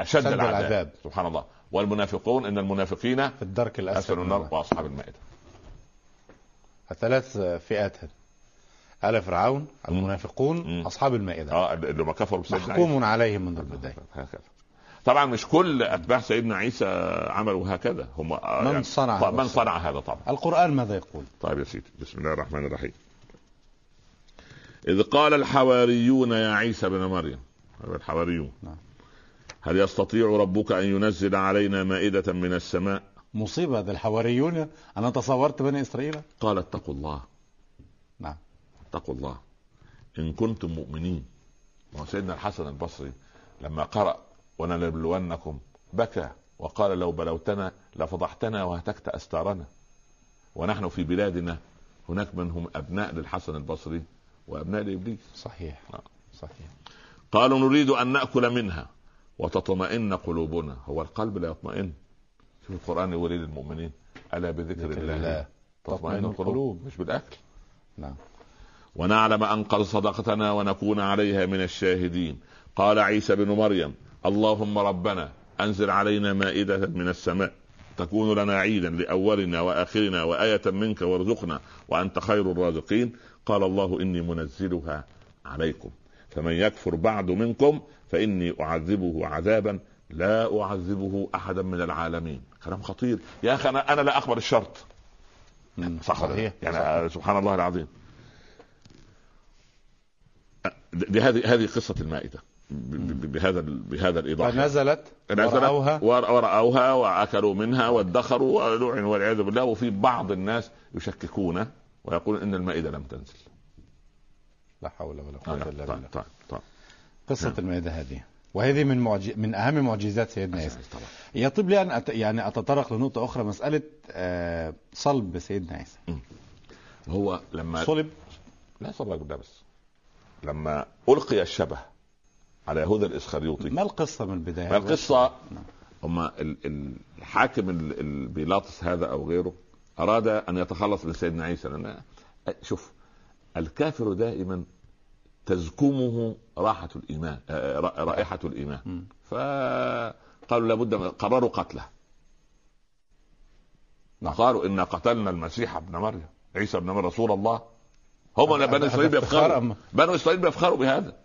أشد العذاب. العذاب. سبحان الله. والمنافقون إن المنافقين في الدرك الأسفل من النار وأصحاب المائدة الثلاث فئات آل فرعون المنافقون م. أصحاب المائدة آه اللي ما كفروا محكوم عليهم منذ البداية. هكذا. طبعا مش كل أتباع سيدنا عيسى عملوا هكذا. هم من يعني صنع هذا من صنع هذا طبعا. القرآن ماذا يقول؟ طيب يا سيدي بسم الله الرحمن الرحيم. إذ قال الحواريون يا عيسى بن مريم الحواريون نعم. هل يستطيع ربك أن ينزل علينا مائدة من السماء؟ مصيبة هذا الحواريون. أنا تصورت بني إسرائيل. قال اتقوا الله. نعم. اتقوا الله. إن كنتم مؤمنين. ما سيدنا الحسن البصري لما قرأ ولنبلونكم بكى. وقال لو بلوتنا لفضحتنا وهتكت أستارنا. ونحن في بلادنا هناك من هم أبناء للحسن البصري وأبناء لإبليس. صحيح. آه. صحيح. قالوا نريد أن نأكل منها وتطمئن قلوبنا. هو القلب لا يطمئن. شوف القرآن يقول للمؤمنين ألا بذكر الله, الله. تطمئن القلوب. مش بالأكل. نعم. ونعلم أن قد صدقتنا ونكون عليها من الشاهدين. قال عيسى بن مريم اللهم ربنا أنزل علينا مائدة من السماء تكون لنا عيدا لأولنا وآخرنا وآية منك وارزقنا وأنت خير الرازقين. قال الله إني منزلها عليكم. فمن يكفر بعد منكم فإني أعذبه عذابا لا أعذبه احدا من العالمين. كلام خطير. يا أخي أنا أنا لا اقبل الشرط. صح صحيح يعني سبحان الله العظيم. دي هذه هذه قصة المائدة. بهذا بهذا الإيضاح. فنزلت ورأوها. ورأوها وأكلوا منها وادخروا ولعنوا والعياذ بالله. وفي بعض الناس يشككون ويقول إن المائدة لم تنزل. لا حول ولا آه، قوة لا. إلا طيب بالله. طيب طيب. قصة نعم. المائدة هذه. وهذه من معج... من أهم معجزات سيدنا عيسى. طبعا. يطيب لي أن أت... يعني أتطرق لنقطة أخرى مسألة آه... صلب سيدنا عيسى. هو لما صلب؟ لا صلى بالله بس. لما ألقي الشبه على يهوذا الإسخريوطي. ما القصة من البداية؟ ما القصة؟ نعم. هم ال- ال- الحاكم ال- ال- بيلاطس هذا أو غيره أراد أن يتخلص من سيدنا عيسى لأن شوف الكافر دائما تزكمه راحة الإيمان آه، را- رائحة الإيمان. مم. فقالوا لابد من- قرروا قتله. نعم. قالوا إنا قتلنا المسيح ابن مريم عيسى ابن مريم رسول الله. هم بنو إسرائيل بيفخروا. بنو إسرائيل بيفخروا بهذا.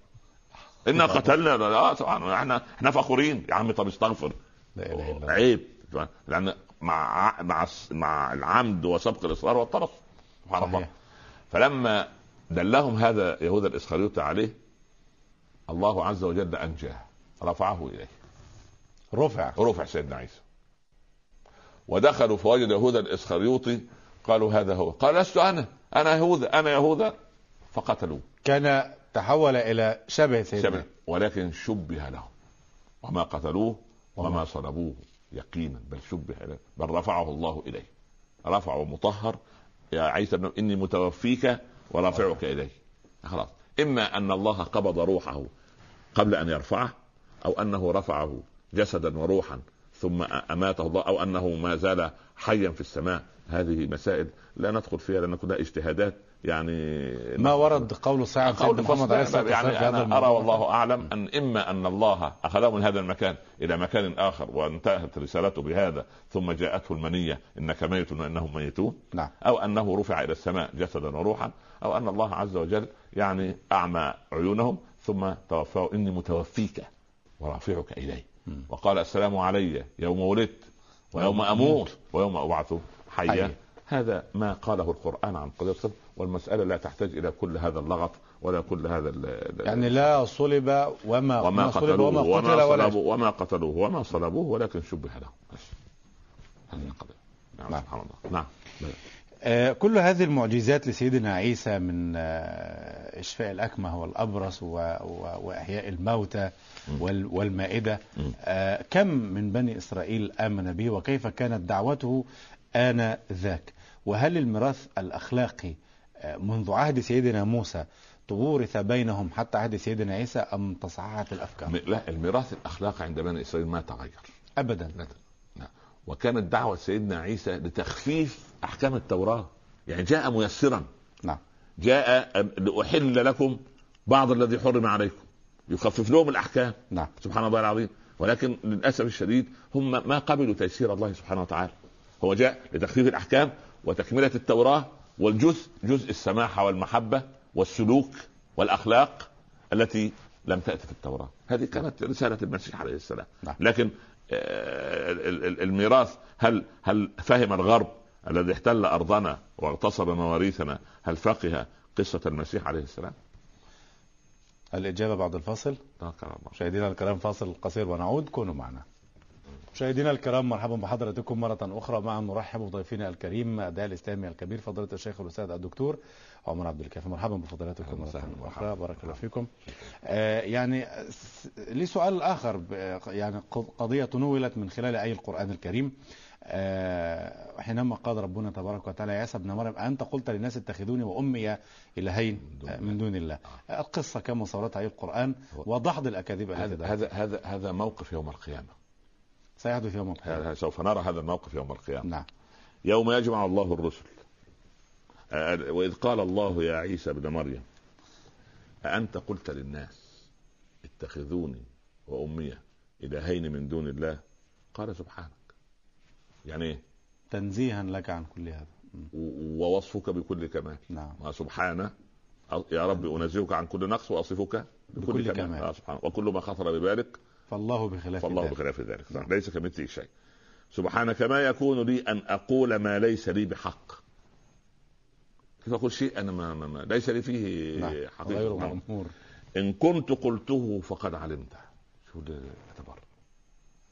إنا قتلنا. لا طبعا إحنا إحنا فخورين. يا عمي طب استغفر. عيب. لأن مع مع مع العمد وسبق الإصرار والطرف. سبحان الله. فلما دلهم هذا يهوذا الاسخريوطي عليه الله عز وجل أنجاه. رفعه إليه. رفع. رفع سيدنا عيسى. ودخلوا فوجد يهوذا الاسخريوطي قالوا هذا هو. قال لست أنا. أنا يهوذا أنا يهوذا. فقتلوه. كان تحول إلى شبه سيدنا. شبه ولكن شبه لهم وما قتلوه وما صلبوه يقينا بل شبه له بل رفعه الله إليه. رفعه مطهر يا عيسى ابن إني متوفيك ورافعك اليه خلاص. إما أن الله قبض روحه قبل أن يرفعه أو أنه رفعه جسدا وروحا ثم أماته الله أو أنه ما زال حيا في السماء. هذه مسائل لا ندخل فيها لأن كلها اجتهادات. يعني ما ورد قول صحيح عن قول محمد عليه الصلاة والسلام يعني في هذا أنا. ارى والله أعلم أن إما أن الله أخذه من هذا المكان إلى مكان آخر وانتهت رسالته بهذا ثم جاءته المنية إنك ميت وإنهم ميتون نعم أو أنه رفع إلى السماء جسدا وروحا أو أن الله عز وجل يعني أعمى عيونهم ثم توفاه إني متوفيك ورافعك الي. وقال السلام علي يوم ولدت ويوم أموت ويوم أبعث حيا. هذا ما قاله القرآن عن قضيه والمسألة لا تحتاج إلى كل هذا اللغط ولا كل هذا يعني لا صلب وما وما صلب قتلوه وما وما قتل ولا صلبوه وما قتلوه وما صلبوه ولكن شبه له. هذه نعم نعم. سبحان الله. نعم. آه، كل هذه المعجزات لسيدنا عيسى من آه، إشفاء الأكمه والأبرص وإحياء الموتى والمائدة. آه، كم من بني إسرائيل آمن به وكيف كانت دعوته آن ذاك وهل الميراث الأخلاقي منذ عهد سيدنا موسى تورث بينهم حتى عهد سيدنا عيسى أم تصححت الأفكار؟ لا الميراث الأخلاقي عند بني إسرائيل ما تغير. أبدا. لا لا. وكانت دعوة سيدنا عيسى لتخفيف أحكام التوراة. يعني جاء ميسرا. نعم. جاء لأحل لكم بعض الذي حرم عليكم. يخفف لهم الأحكام. نعم. سبحان الله العظيم. ولكن للأسف الشديد هم ما قبلوا تيسير الله سبحانه وتعالى. هو جاء لتخفيف الأحكام وتكملة التوراة والجزء جزء السماحة والمحبة والسلوك والأخلاق التي لم تأتي في التوراة. هذه كانت رسالة المسيح عليه السلام. نعم. لكن آه، ال- ال- الميراث هل هل فهم الغرب الذي احتل أرضنا واغتصب مواريثنا هل فقه قصة المسيح عليه السلام؟ الإجابة بعد الفاصل. مشاهدينا الكرام فاصل قصير ونعود. كونوا معنا. مشاهدينا الكرام مرحبا بحضراتكم مرة أخرى. معا نرحب بضيفنا الكريم الداعي الإسلامي الكبير فضيلة الشيخ الأستاذ الدكتور عمر عبد الكافي. مرحبا بفضيلتكم. مرة. أخرى بارك الله فيكم. آه يعني لي سؤال آخر يعني قض- قضية تنولت من خلال آي القرآن الكريم. آه حينما قال ربنا تبارك وتعالى يا عيسى ابن مريم أنت قلت للناس اتخذوني وأمي إلهين آه، من دون الله. القصة كما صورتها آي القرآن ودحض الأكاذيب هذا. هذا هذا موقف يوم القيامة. سيحدث يوم القيامة. سوف نرى هذا الموقف يوم القيامة. نعم. يوم يجمع الله الرسل. وإذ قال الله يا عيسى ابن مريم أأنت قلت للناس اتخذوني وأمي إلهين من دون الله؟ قال سبحانك. يعني إيه؟ تنزيها لك عن كل هذا. ووصفك بكل كمال. نعم. وسبحانه يا رب أنزهك عن كل نقص وأصفك بكل بكل, كمال. كمال. آه سبحانه وكل ما خطر ببالك فالله بخلاف فالله ذلك. بخلاف ذلك. صح. ليس كمثله شيء. سبحانك ما يكون لي أن أقول ما ليس لي بحق. كيف أقول شيء؟ أنا ما, ما, ما ليس لي فيه نعم. غير حقيقه نعم. مأمور. إن كنت قلته فقد علمته. شو ده اعتبر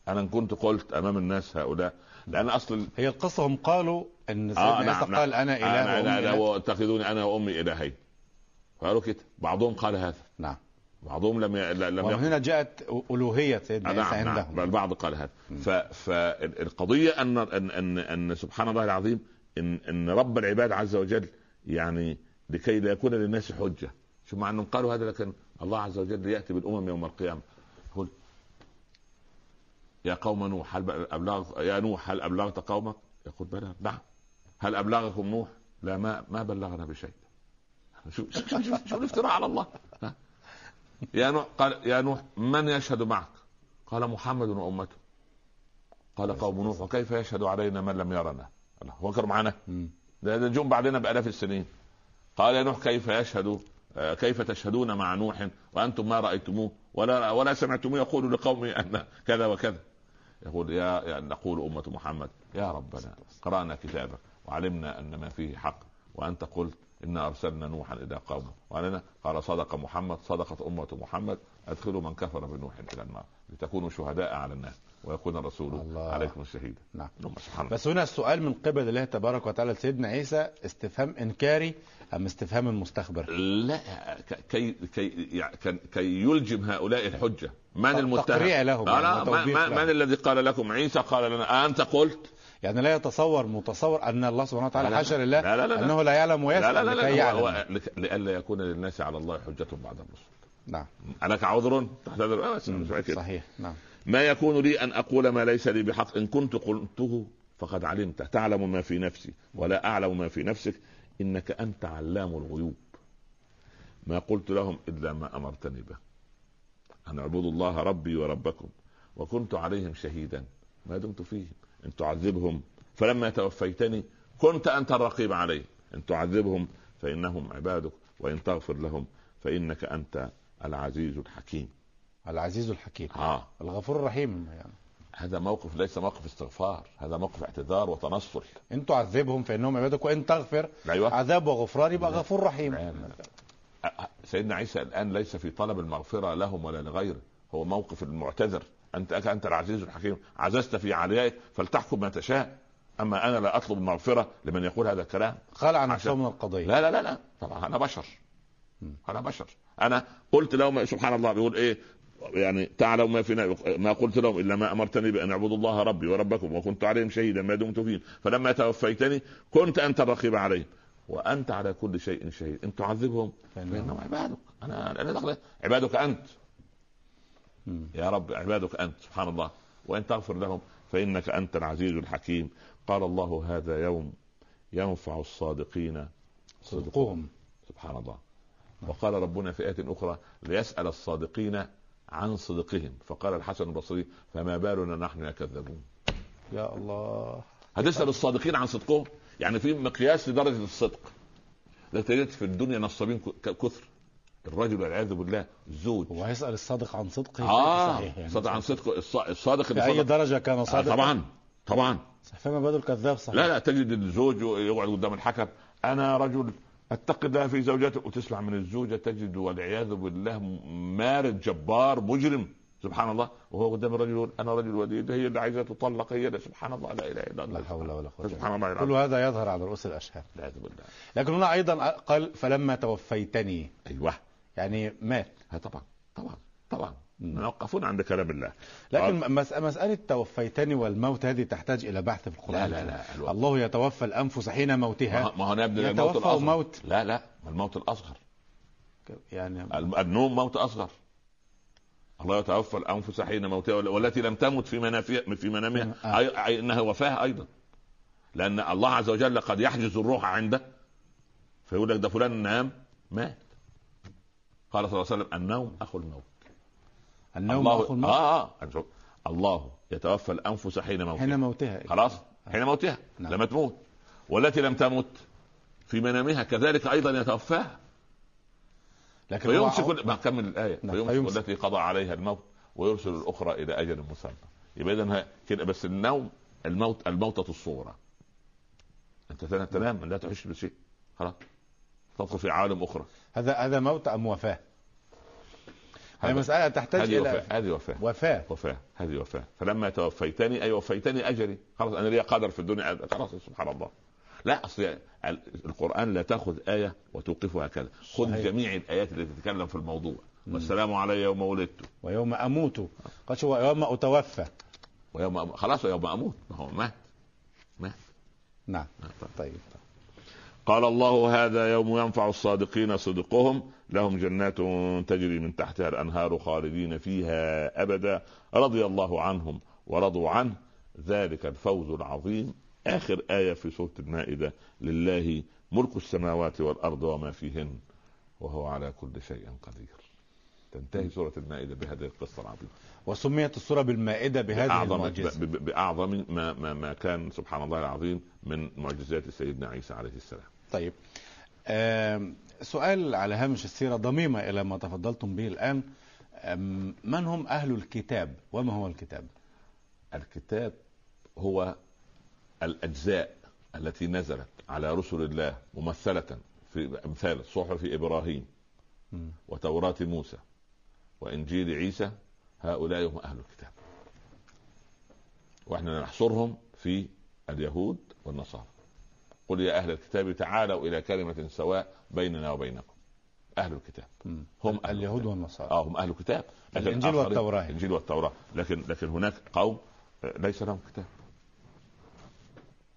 أنا إن كنت قلت أمام الناس هؤلاء لأن أصل هي القصة. هم قالوا إن سيدنا آه نعم. قال نعم. أنا اله أنا إله. واتخذوني أنا وأمي إلهين. قالوا كده. بعضهم قال هذا. نعم. بعضهم لم ي... لم يقل وهنا جاءت ألوهية سيدنا آه، عيسى نعم نعم عندهم البعض قال هذا. ف... فالقضية ان ان ان أن سبحان الله العظيم ان إن رب العباد عز وجل يعني لكي لا يكون للناس حجة شوف مع أنهم قالوا هذا لكن الله عز وجل يأتي بالأمم يوم القيامة يقول يا قوم نوح هل ابلغ يا نوح هل أبلغت قومك؟ يقول بلى نعم هل أبلغكم نوح؟ لا ما ما بلغنا بشيء شوف شوف شوف, الافتراء على الله. يا نوح قال يا نوح من يشهد معك؟ قال محمد وامته قال قوم نوح وكيف يشهد علينا من لم يرنا؟ الله هو كانوا معنا. ده جم بعدنا بآلاف السنين. قال يا نوح كيف يشهد؟ آه، كيف تشهدون مع نوح؟ وأنتم ما رأيتموه ولا ولا سمعتموه يقول لقومه أن كذا وكذا. يقول يا, يا نقول أمة محمد يا ربنا قرأنا كتابك وعلمنا أن ما فيه حق. وأنت قلت انا ارسلنا نوحا إلى قومه. وعلينا قال صدق محمد صدقت امه محمد ادخلوا من كفر بنوح إلى النار. لتكونوا شهداء على الناس. ويكون الرسول الله. عليكم الشهيد. نعم. سبحان الله بس هنا السؤال من قبل الله تبارك وتعالى لسيدنا عيسى استفهام إنكاري أم استفهام مستخبر لا كي كي يعني كي يلجم هؤلاء الحجة. من المتهم؟ تقريع لهم لا يعني لا. من الذي قال لكم؟ عيسى قال لنا أنت قلت يعني لا يتصور متصور أن الله سبحانه وتعالى لا لا. حاشا لله لا لا لا. أنه لا يعلم لا ويسأل لا لا, لكي لا هو- يعلم. لك- لئلا يكون للناس على الله حجة بعد الرسل. نعم. الك عذر؟ تعتذر آه،. صحيح. نعم. ما يكون لي أن أقول ما ليس لي بحق؟ إن كنت قلته فقد علمت. تعلم ما في نفسي ولا أعلم ما في نفسك؟ إنك أنت علام الغيوب. ما قلت لهم إلا ما أمرتني به. أن اعبدوا الله ربي وربكم وكنت عليهم شهيدا. ما دمت فيهم. أن تعذبهم فلما توفيتني كنت أنت الرقيب عليهم. أن تعذبهم فإنهم عبادك وإن تغفر لهم فإنك أنت العزيز الحكيم. العزيز الحكيم. آه. الغفور الرحيم. يعني هذا موقف ليس موقف استغفار هذا موقف اعتذار وتنصل إن تعذبهم فإنهم عبادك وإن تغفر أيوه. عذاب وغفران يبقى لا. غفور رحيم. أ- سيدنا عيسى الآن ليس في طلب المغفرة لهم ولا لغيره هو موقف المعتذر. انت انت العزيز الحكيم عززت في عليائك فلتحكم ما تشاء. أما أنا لا أطلب المغفره لمن يقول هذا الكلام. خلع عشان- نفسه من القضية لا لا لا لا. طبعا أنا بشر. أنا بشر. أنا قلت لهم سبحان الله بيقول إيه؟ يعني تعلم ما في ن- ما قلت لهم إلا ما أمرتني بأن أعبدوا الله ربي وربكم وكنت عليهم شهيدا ما دمت فيهم. فلما توفيتني كنت أنت الرقيب عليهم. وأنت على كل شيء شهيد. إن تعذبهم فانهم عبادك. أنا أنا دخل عبادك أنت. مم. يا رب عبادك أنت سبحان الله. وإن تغفر لهم فإنك أنت العزيز الحكيم. قال الله هذا يوم ينفع الصادقين صدقهم. سبحان الله. وقال ربنا في آية أخرى ليسأل الصادقين عن صدقهم. فقال الحسن البصري فما بالنا نحن يكذبون يا الله. هتسأل الصادقين عن صدقهم؟ يعني في مقياس لدرجة الصدق. لا تجد في الدنيا نصابين كثر. الرجل والعياذ بالله الزوج هو هيسال الصادق عن صدقه آه صحيح يعني. صدق عن صدق الص- الصادق في اي درجة كان آه صادقا طبعا طبعا. فما بال الكذاب صحيح. لا لا تجد الزوج يقعد قدام الحكم. أنا رجل أتقي الله في زوجته. وتسمع من الزوجة تجد والعياذ بالله مارد جبار مجرم. سبحان الله. وهو قدام الرجل يقول أنا رجل وديد هي اللي عايزة تطلق هي اللي سبحان الله لا إله إلا الله. لا حول ولا قوة سبحان الله. كل هذا يظهر على رؤوس الأشهاد. والعياذ بالله لكن هنا أيضا قال فلما توفيتني. أيوه. يعني مات. ها طبعا طبعا طبعا. نوقفون عند كلام الله. لكن مس- مسألة توفيتني والموت هذه تحتاج إلى بحث في القرآن لا لا لا الوقت. الله يتوفى الأنفس حين موتها. ما هو نبدأ الموت الأصغر. موت لا لا الموت الأصغر. يعني النوم موت أصغر. الله يتوفى الأنفس حين موتها وال- والتي لم تمت في منافها في منامها. آه. أي- أي إنها وفاة أيضا. لأن الله عز وجل قد يحجز الروح عنده فيقول لك ده فلان نام مات. قال صلى الله عليه وسلم النوم أخو الموت. النوم الله أخو الموت؟ آه آه الله يتوفى الأنفس حين موتها. حين موتها. خلاص؟ حين موتها. نعم. لما تموت. والتي لم تمت في منامها كذلك أيضا يتوفاها. لكن فيمسك ما كمل الآية. نعم، فيمسك فيمسك. التي قضى عليها الموت ويرسل الأخرى إلى أجل مسمى. يبقى اذا كده بس النوم الموت الموتة الصغرى. أنت تنام- لا تعيش بشيء. خلاص. تدخل في عالم أخرى. هذا هذا موت أم وفاة؟ هي مسألة تحتاج هذه إلى وفاة هذه وفاة. وفاة. وفاة هذه وفاة. فلما توفيتني أي وفيتني أجري. خلاص أنا لي قدر في الدنيا. خلاص سبحان الله. لا أصل القرآن لا تأخذ آية وتوقفها هكذا. خذ صحيح. جميع الآيات التي تتكلم في الموضوع. والسلام علي يوم ولدت. ويوم أموت. قال شو ويوم أتوفى. ويوم أم- خلاص يوم أموت. ما هو مات. مات. نعم. مات. طيب. قال الله هذا يوم ينفع الصادقين صدقهم لهم جنات تجري من تحتها الأنهار خالدين فيها أبدا. رضي الله عنهم ورضوا عنه. ذلك الفوز العظيم. آخر آية في سورة المائدة. لله ملك السماوات والأرض وما فيهن وهو على كل شيء قدير. تنتهي سورة المائدة بهذه القصة العظيمة. وسميت السورة بالمائدة بهذه بأعظم, المعجزة. ب- ب- بأعظم ما, ما, ما كان سبحان الله العظيم من معجزات سيدنا عيسى عليه السلام. طيب. سؤال على هامش السيرة ضميمة إلى ما تفضلتم به الآن. من هم أهل الكتاب؟ وما هو الكتاب؟ الكتاب هو الأجزاء التي نزلت على رسل الله ممثلة في أمثال صحف إبراهيم مم. وتوراة موسى وإنجيل عيسى. هؤلاء هم أهل الكتاب. وإحنا نحصرهم في اليهود والنصارى. قل يا أهل الكتاب تعالوا إلى كلمة سواء بيننا وبينكم. أهل الكتاب. هم أهل اليهود. والنصارى. آه هم أهل الكتاب. لكن الإنجيل الآخرين- والتوراة. الإنجيل والتوراة. لكن لكن هناك قوم آه، ليس لهم كتاب.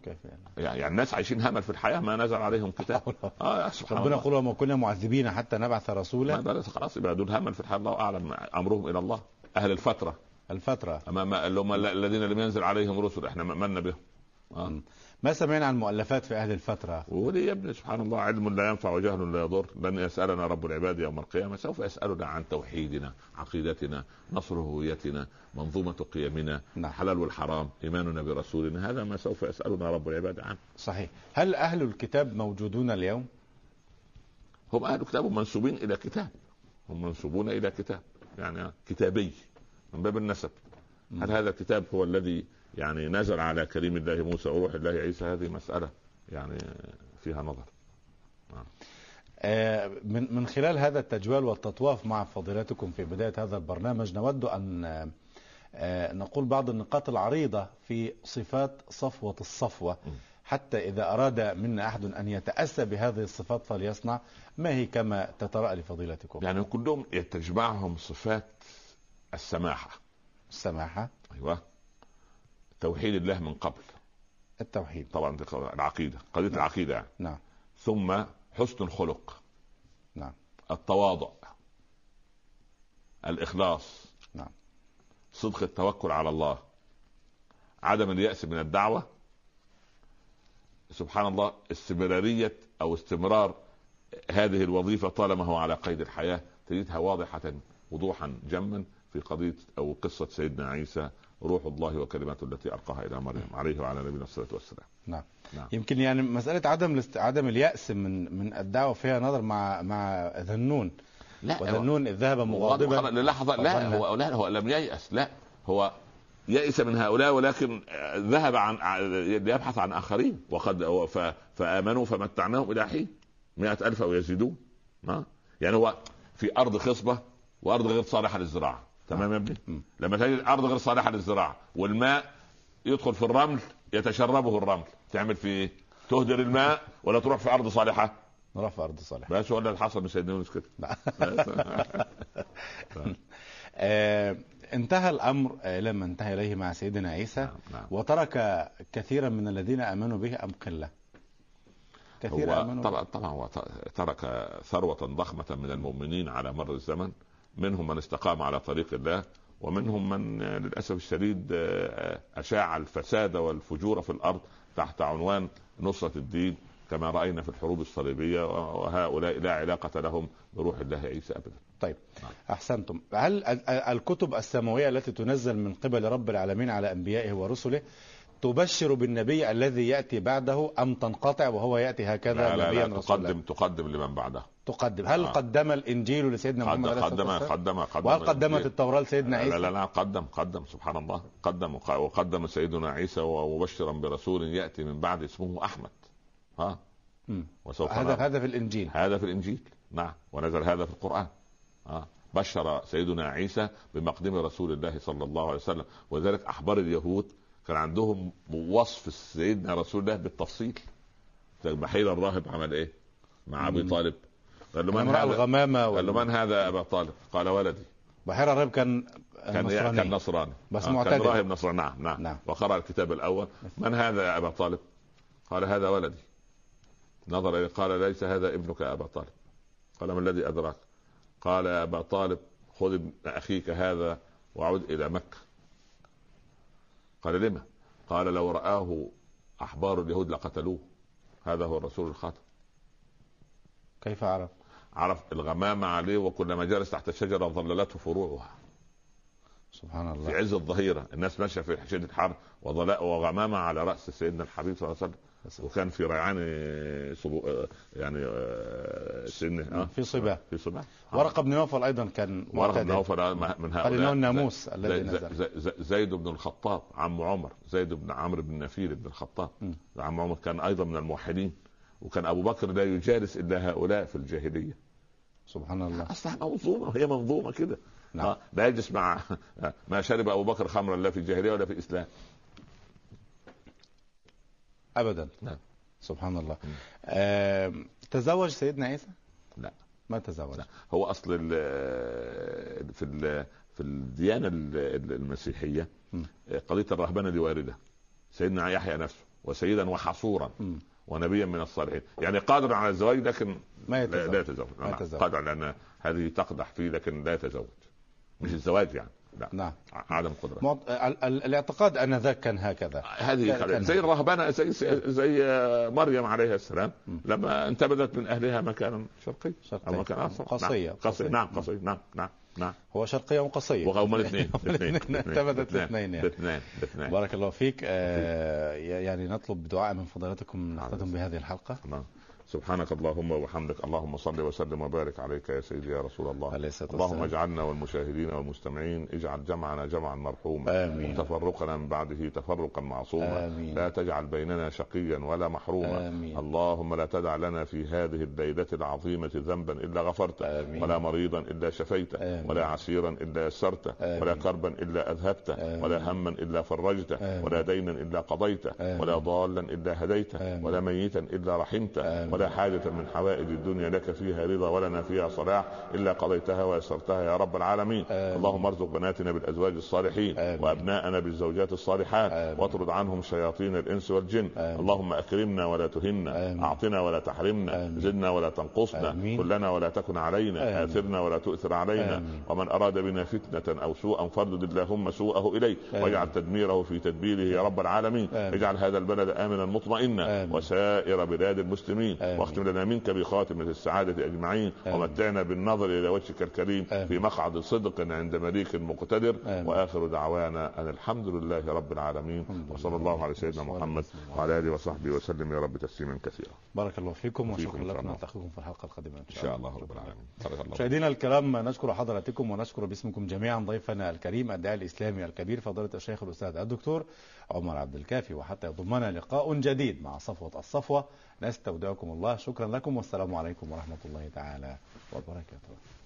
كيف يعني؟ يعني يعني الناس عايشين همل في الحياة ما نزل عليهم كتاب. آه سبحان ربنا يقول وما كنا معذبين حتى نبعث ما رسولا خلاص يبقى دول همل في الحياة. الله أعلم أمرهم إلى الله. أهل الفترة. الفترة. أما ما اللي هم الذين لم ينزل عليهم رسل إحنا منا بهم. آه. ما سمعنا عن مؤلفات في أهل الفترة؟ ولي يا ابني سبحان الله علم لا ينفع وجهل لا يضر. لن يسألنا رب العباد يوم القيامة سوف يسألنا عن توحيدنا عقيدتنا نصر هويتنا منظومة قيمنا نعم. الحلال والحرام إيماننا برسولنا. هذا ما سوف يسألنا رب العباد عنه. صحيح. هل أهل الكتاب موجودون اليوم؟ هم أهل كتاب منسوبين إلى كتاب. هم منسوبون إلى كتاب يعني كتابي من باب النسب. هل هذا الكتاب هو الذي يعني نزل على كريم الله موسى وروح الله عيسى هذه مسألة يعني فيها نظر. آه، من من خلال هذا التجوال والتطواف مع فضيلتكم في بداية هذا البرنامج نود أن آه، نقول بعض النقاط العريضة في صفات صفوة الصفوة. حتى إذا أراد منا أحد أن يتأسى بهذه الصفات فليصنع. ما هي كما تترأى لفضيلتكم؟ يعني كلهم تجمعهم صفات السماحة. السماحة. أيوه. توحيد الله من قبل. التوحيد. طبعا العقيدة قضية العقيدة. يعني. نعم. ثم حسن الخلق. نعم. التواضع. الإخلاص. نعم. صدق التوكل على الله. عدم اليأس من الدعوة. سبحان الله استمرارية أو استمرار هذه الوظيفة طالما هو على قيد الحياة تجدها واضحة وضوحا جما في قضية أو قصة سيدنا عيسى روح الله وكلماته التي ألقاها إلى مريم. عليه وعلى نبينا الصلاة والسلام. نعم. نعم. يمكن يعني مسألة عدم الاست... عدم اليأس من من الدعوة فيها نظر مع مع ذنون. لا وذنون ذهب مغاضبا. للحظة لا هو لا هو لم ييأس لا. هو يئس من هؤلاء ولكن ذهب عن ليبحث عن آخرين. وقد ف- فآمنوا فمتعناهم إلى حين. مئة ألف أو يزيدون. ها؟ يعني هو في أرض خصبة وأرض غير صالحة للزراعة. تمام يا ابني. لما تجد أرض غير صالحة للزراعة والماء يدخل في الرمل يتشربه الرمل. تعمل في إيه؟ تهدر الماء ولا تروح في أرض صالحة؟ رفع أرض صالح بس هو اللي حصل من سيدنا يونس كده. آه، انتهى الأمر لما انتهى إليه مع سيدنا عيسى. نعم، نعم. وترك كثيرا من الذين آمنوا به أم قلة؟ كثير هو طبعا طبعا هو ترك ثروة ضخمة من المؤمنين على مر الزمن. منهم من استقام على طريق الله ومنهم من للأسف الشديد أشاع الفساد والفجور في الأرض تحت عنوان نصرة الدين كما رأينا في الحروب الصليبية وهؤلاء لا علاقة لهم بروح الله عيسى أبدا. طيب نعم. أحسنتم. هل ال- ال- الكتب السماوية التي تنزل من قبل رب العالمين على أنبيائه ورسله تبشر بالنبي الذي يأتي بعده أم تنقطع وهو يأتي هكذا لا لا, نبيا لا رسولا؟ تقدم تقدم لمن بعده. تقدم. هل آه. قدم الإنجيل لسيدنا قدم محمد قدم والسلام؟ قدم قدم وهل قدمت. التوراة لسيدنا لا عيسى؟ لا لا قدم قدم سبحان الله. قدم وق- وقدم سيدنا عيسى ومبشرا برسول يأتي من بعد اسمه أحمد. ها. وسوف هذا. هذا في الإنجيل. هذا في الإنجيل. نعم. ونزل هذا في القرآن. آه بشر سيدنا عيسى بمقدم رسول الله صلى الله عليه وسلم. وذلك احبار اليهود. كان عندهم وصف سيدنا رسول الله بالتفصيل. بحير الراهب عمل إيه؟ مع أبي طالب. قال له من هذا؟ الغمامة قال له من هذا أبا طالب؟ قال ولدي. بحير الراهب كان كان نصراني كان نصراني. بس آه معتدل. كان راهب نصراني. نعم نعم, نعم. وقرأ الكتاب الأول. من هذا يا أبا طالب؟ قال هذا ولدي. نظر إليه قال ليس هذا ابنك يا أبا طالب؟ قال ما الذي أدراك؟ قال يا أبا طالب خذ ابن أخيك هذا وعد إلى مكة. قال لما؟ قال لو رآه أحبار اليهود لقتلوه. هذا هو الرسول الخاتم. كيف عرف؟ عرف الغمامة عليه وكلما جلس تحت الشجرة ظللته فروعها. سبحان الله. في عز الظهيرة. الناس ماشية في شدة الحر وغمامة على رأس سيدنا الحبيب صلى الله عليه وسلم. وكان في ريعان صبو يعني آه، سن آه. في صبا في صبا ورقة بن نوفل أيضا كان ورقة بن نوفل من هؤلاء. قال إنه الناموس الذي نزل. زيد بن الخطاب عم عمر زيد بن عمرو بن نفيل بن الخطاب. عم عمر كان أيضا من الموحدين. وكان أبو بكر لا يجالس إلا هؤلاء في الجاهلية. سبحان الله. أصلا منظومة هي منظومة كده. نعم. آه، لا يجلس مع ما شرب أبو بكر خمرا لا في الجاهلية ولا في الإسلام. ابدا. نعم. سبحان الله. آه تزوج سيدنا عيسى؟ لا. ما تزوج؟ لا. هو أصل ال في ال في الديانة المسيحية قضية الرهبنة دي واردة. سيدنا يحيى نفسه وسيدا وحصورا. م. ونبيا من الصالحين. يعني قادر على الزواج لكن ما يتزوج. لا يتزوج. نعم. قادر لأن هذه تقدح فيه لكن لا يتزوج. مش الزواج يعني. لا. نعم. عدم قدرة. مو... الاعتقاد ان ذاك كان هكذا. هذه كان زي الرهبنه زي زي مريم عليها السلام. لما انتبذت من أهلها مكانا شرقي. شرقي. أو مكان آخر. قصية نعم. قصية. نعم قصية. نعم نعم. نعم. هو شرقية وقصيه وهم الاثنين. الاثنين. يعني. الاثنين. الاثنين. بارك الله فيك. آه يعني نطلب دعاء من فضيلتكم نختتم بهذه الحلقة. نعم. سبحانك اللهم وبحمدك اللهم صل وسلم وبارك عليك يا سيدي يا رسول الله اللهم اجعلنا والمشاهدين والمستمعين اجعل جمعنا جمعا مرحوما آمين. وتفرقنا من بعده تفرقا معصوما آمين. لا تجعل بيننا شقيا ولا محروما آمين. اللهم لا تدع لنا في هذه الليلة العظيمة ذنبا إلا غفرته آمين. ولا مريضا إلا شفيته آمين. ولا عسيرا إلا يسرته آمين. ولا كربا إلا أذهبته آمين. ولا هما إلا فرجته آمين. ولا دينا إلا قضيته آمين. ولا ضالا إلا هديته آمين. ولا ميتا إلا رحمته آمين. ولا حاجة من حوائج الدنيا لك فيها رضا ولنا فيها صلاح إلا قضيتها ويسرتها يا رب العالمين آمين. اللهم ارزق بناتنا بالأزواج الصالحين آمين. وأبناءنا بالزوجات الصالحات آمين. واطرد عنهم شياطين الإنس والجن آمين. اللهم أكرمنا ولا تهنا آمين. أعطنا ولا تحرمنا آمين. زدنا ولا تنقصنا آمين. كلنا ولا تكن علينا آمين. آثرنا ولا تؤثر علينا آمين. ومن أراد بنا فتنة أو سوءا فردد اللهم سوءه إليه آمين. واجعل تدميره في تدبيره يا رب العالمين آمين. اجعل هذا البلد آمنا مطمئنا. وسائر بلاد المسلمين آمين. واختم لنا منك بخاتمة السعادة أجمعين آمين. ومتعنا بالنظر إلى وجهك الكريم آمين. في مقعد صدق عند مليك مقتدر آمين. وآخر دعوانا أن الحمد لله رب العالمين وصلى لله. الله على سيدنا محمد وعلى آله وصحبه وسلم يا رب تسليما كثيرا بارك الله فيكم وشكرا إن لكم. نلتقيكم في الحلقة القادمة إن شاء الله رب العالمين بارك الله مشاهدينا الكرام نشكر حضراتكم ونشكر باسمكم جميعا ضيفنا الكريم الداعي الإسلامي الكبير فضيلة الشيخ الأستاذ الدكتور عمر عبد الكافي وحتى يضمنا لقاء جديد مع صفوة الصفوة. نستودعكم الله. شكرا لكم والسلام عليكم ورحمة الله تعالى وبركاته.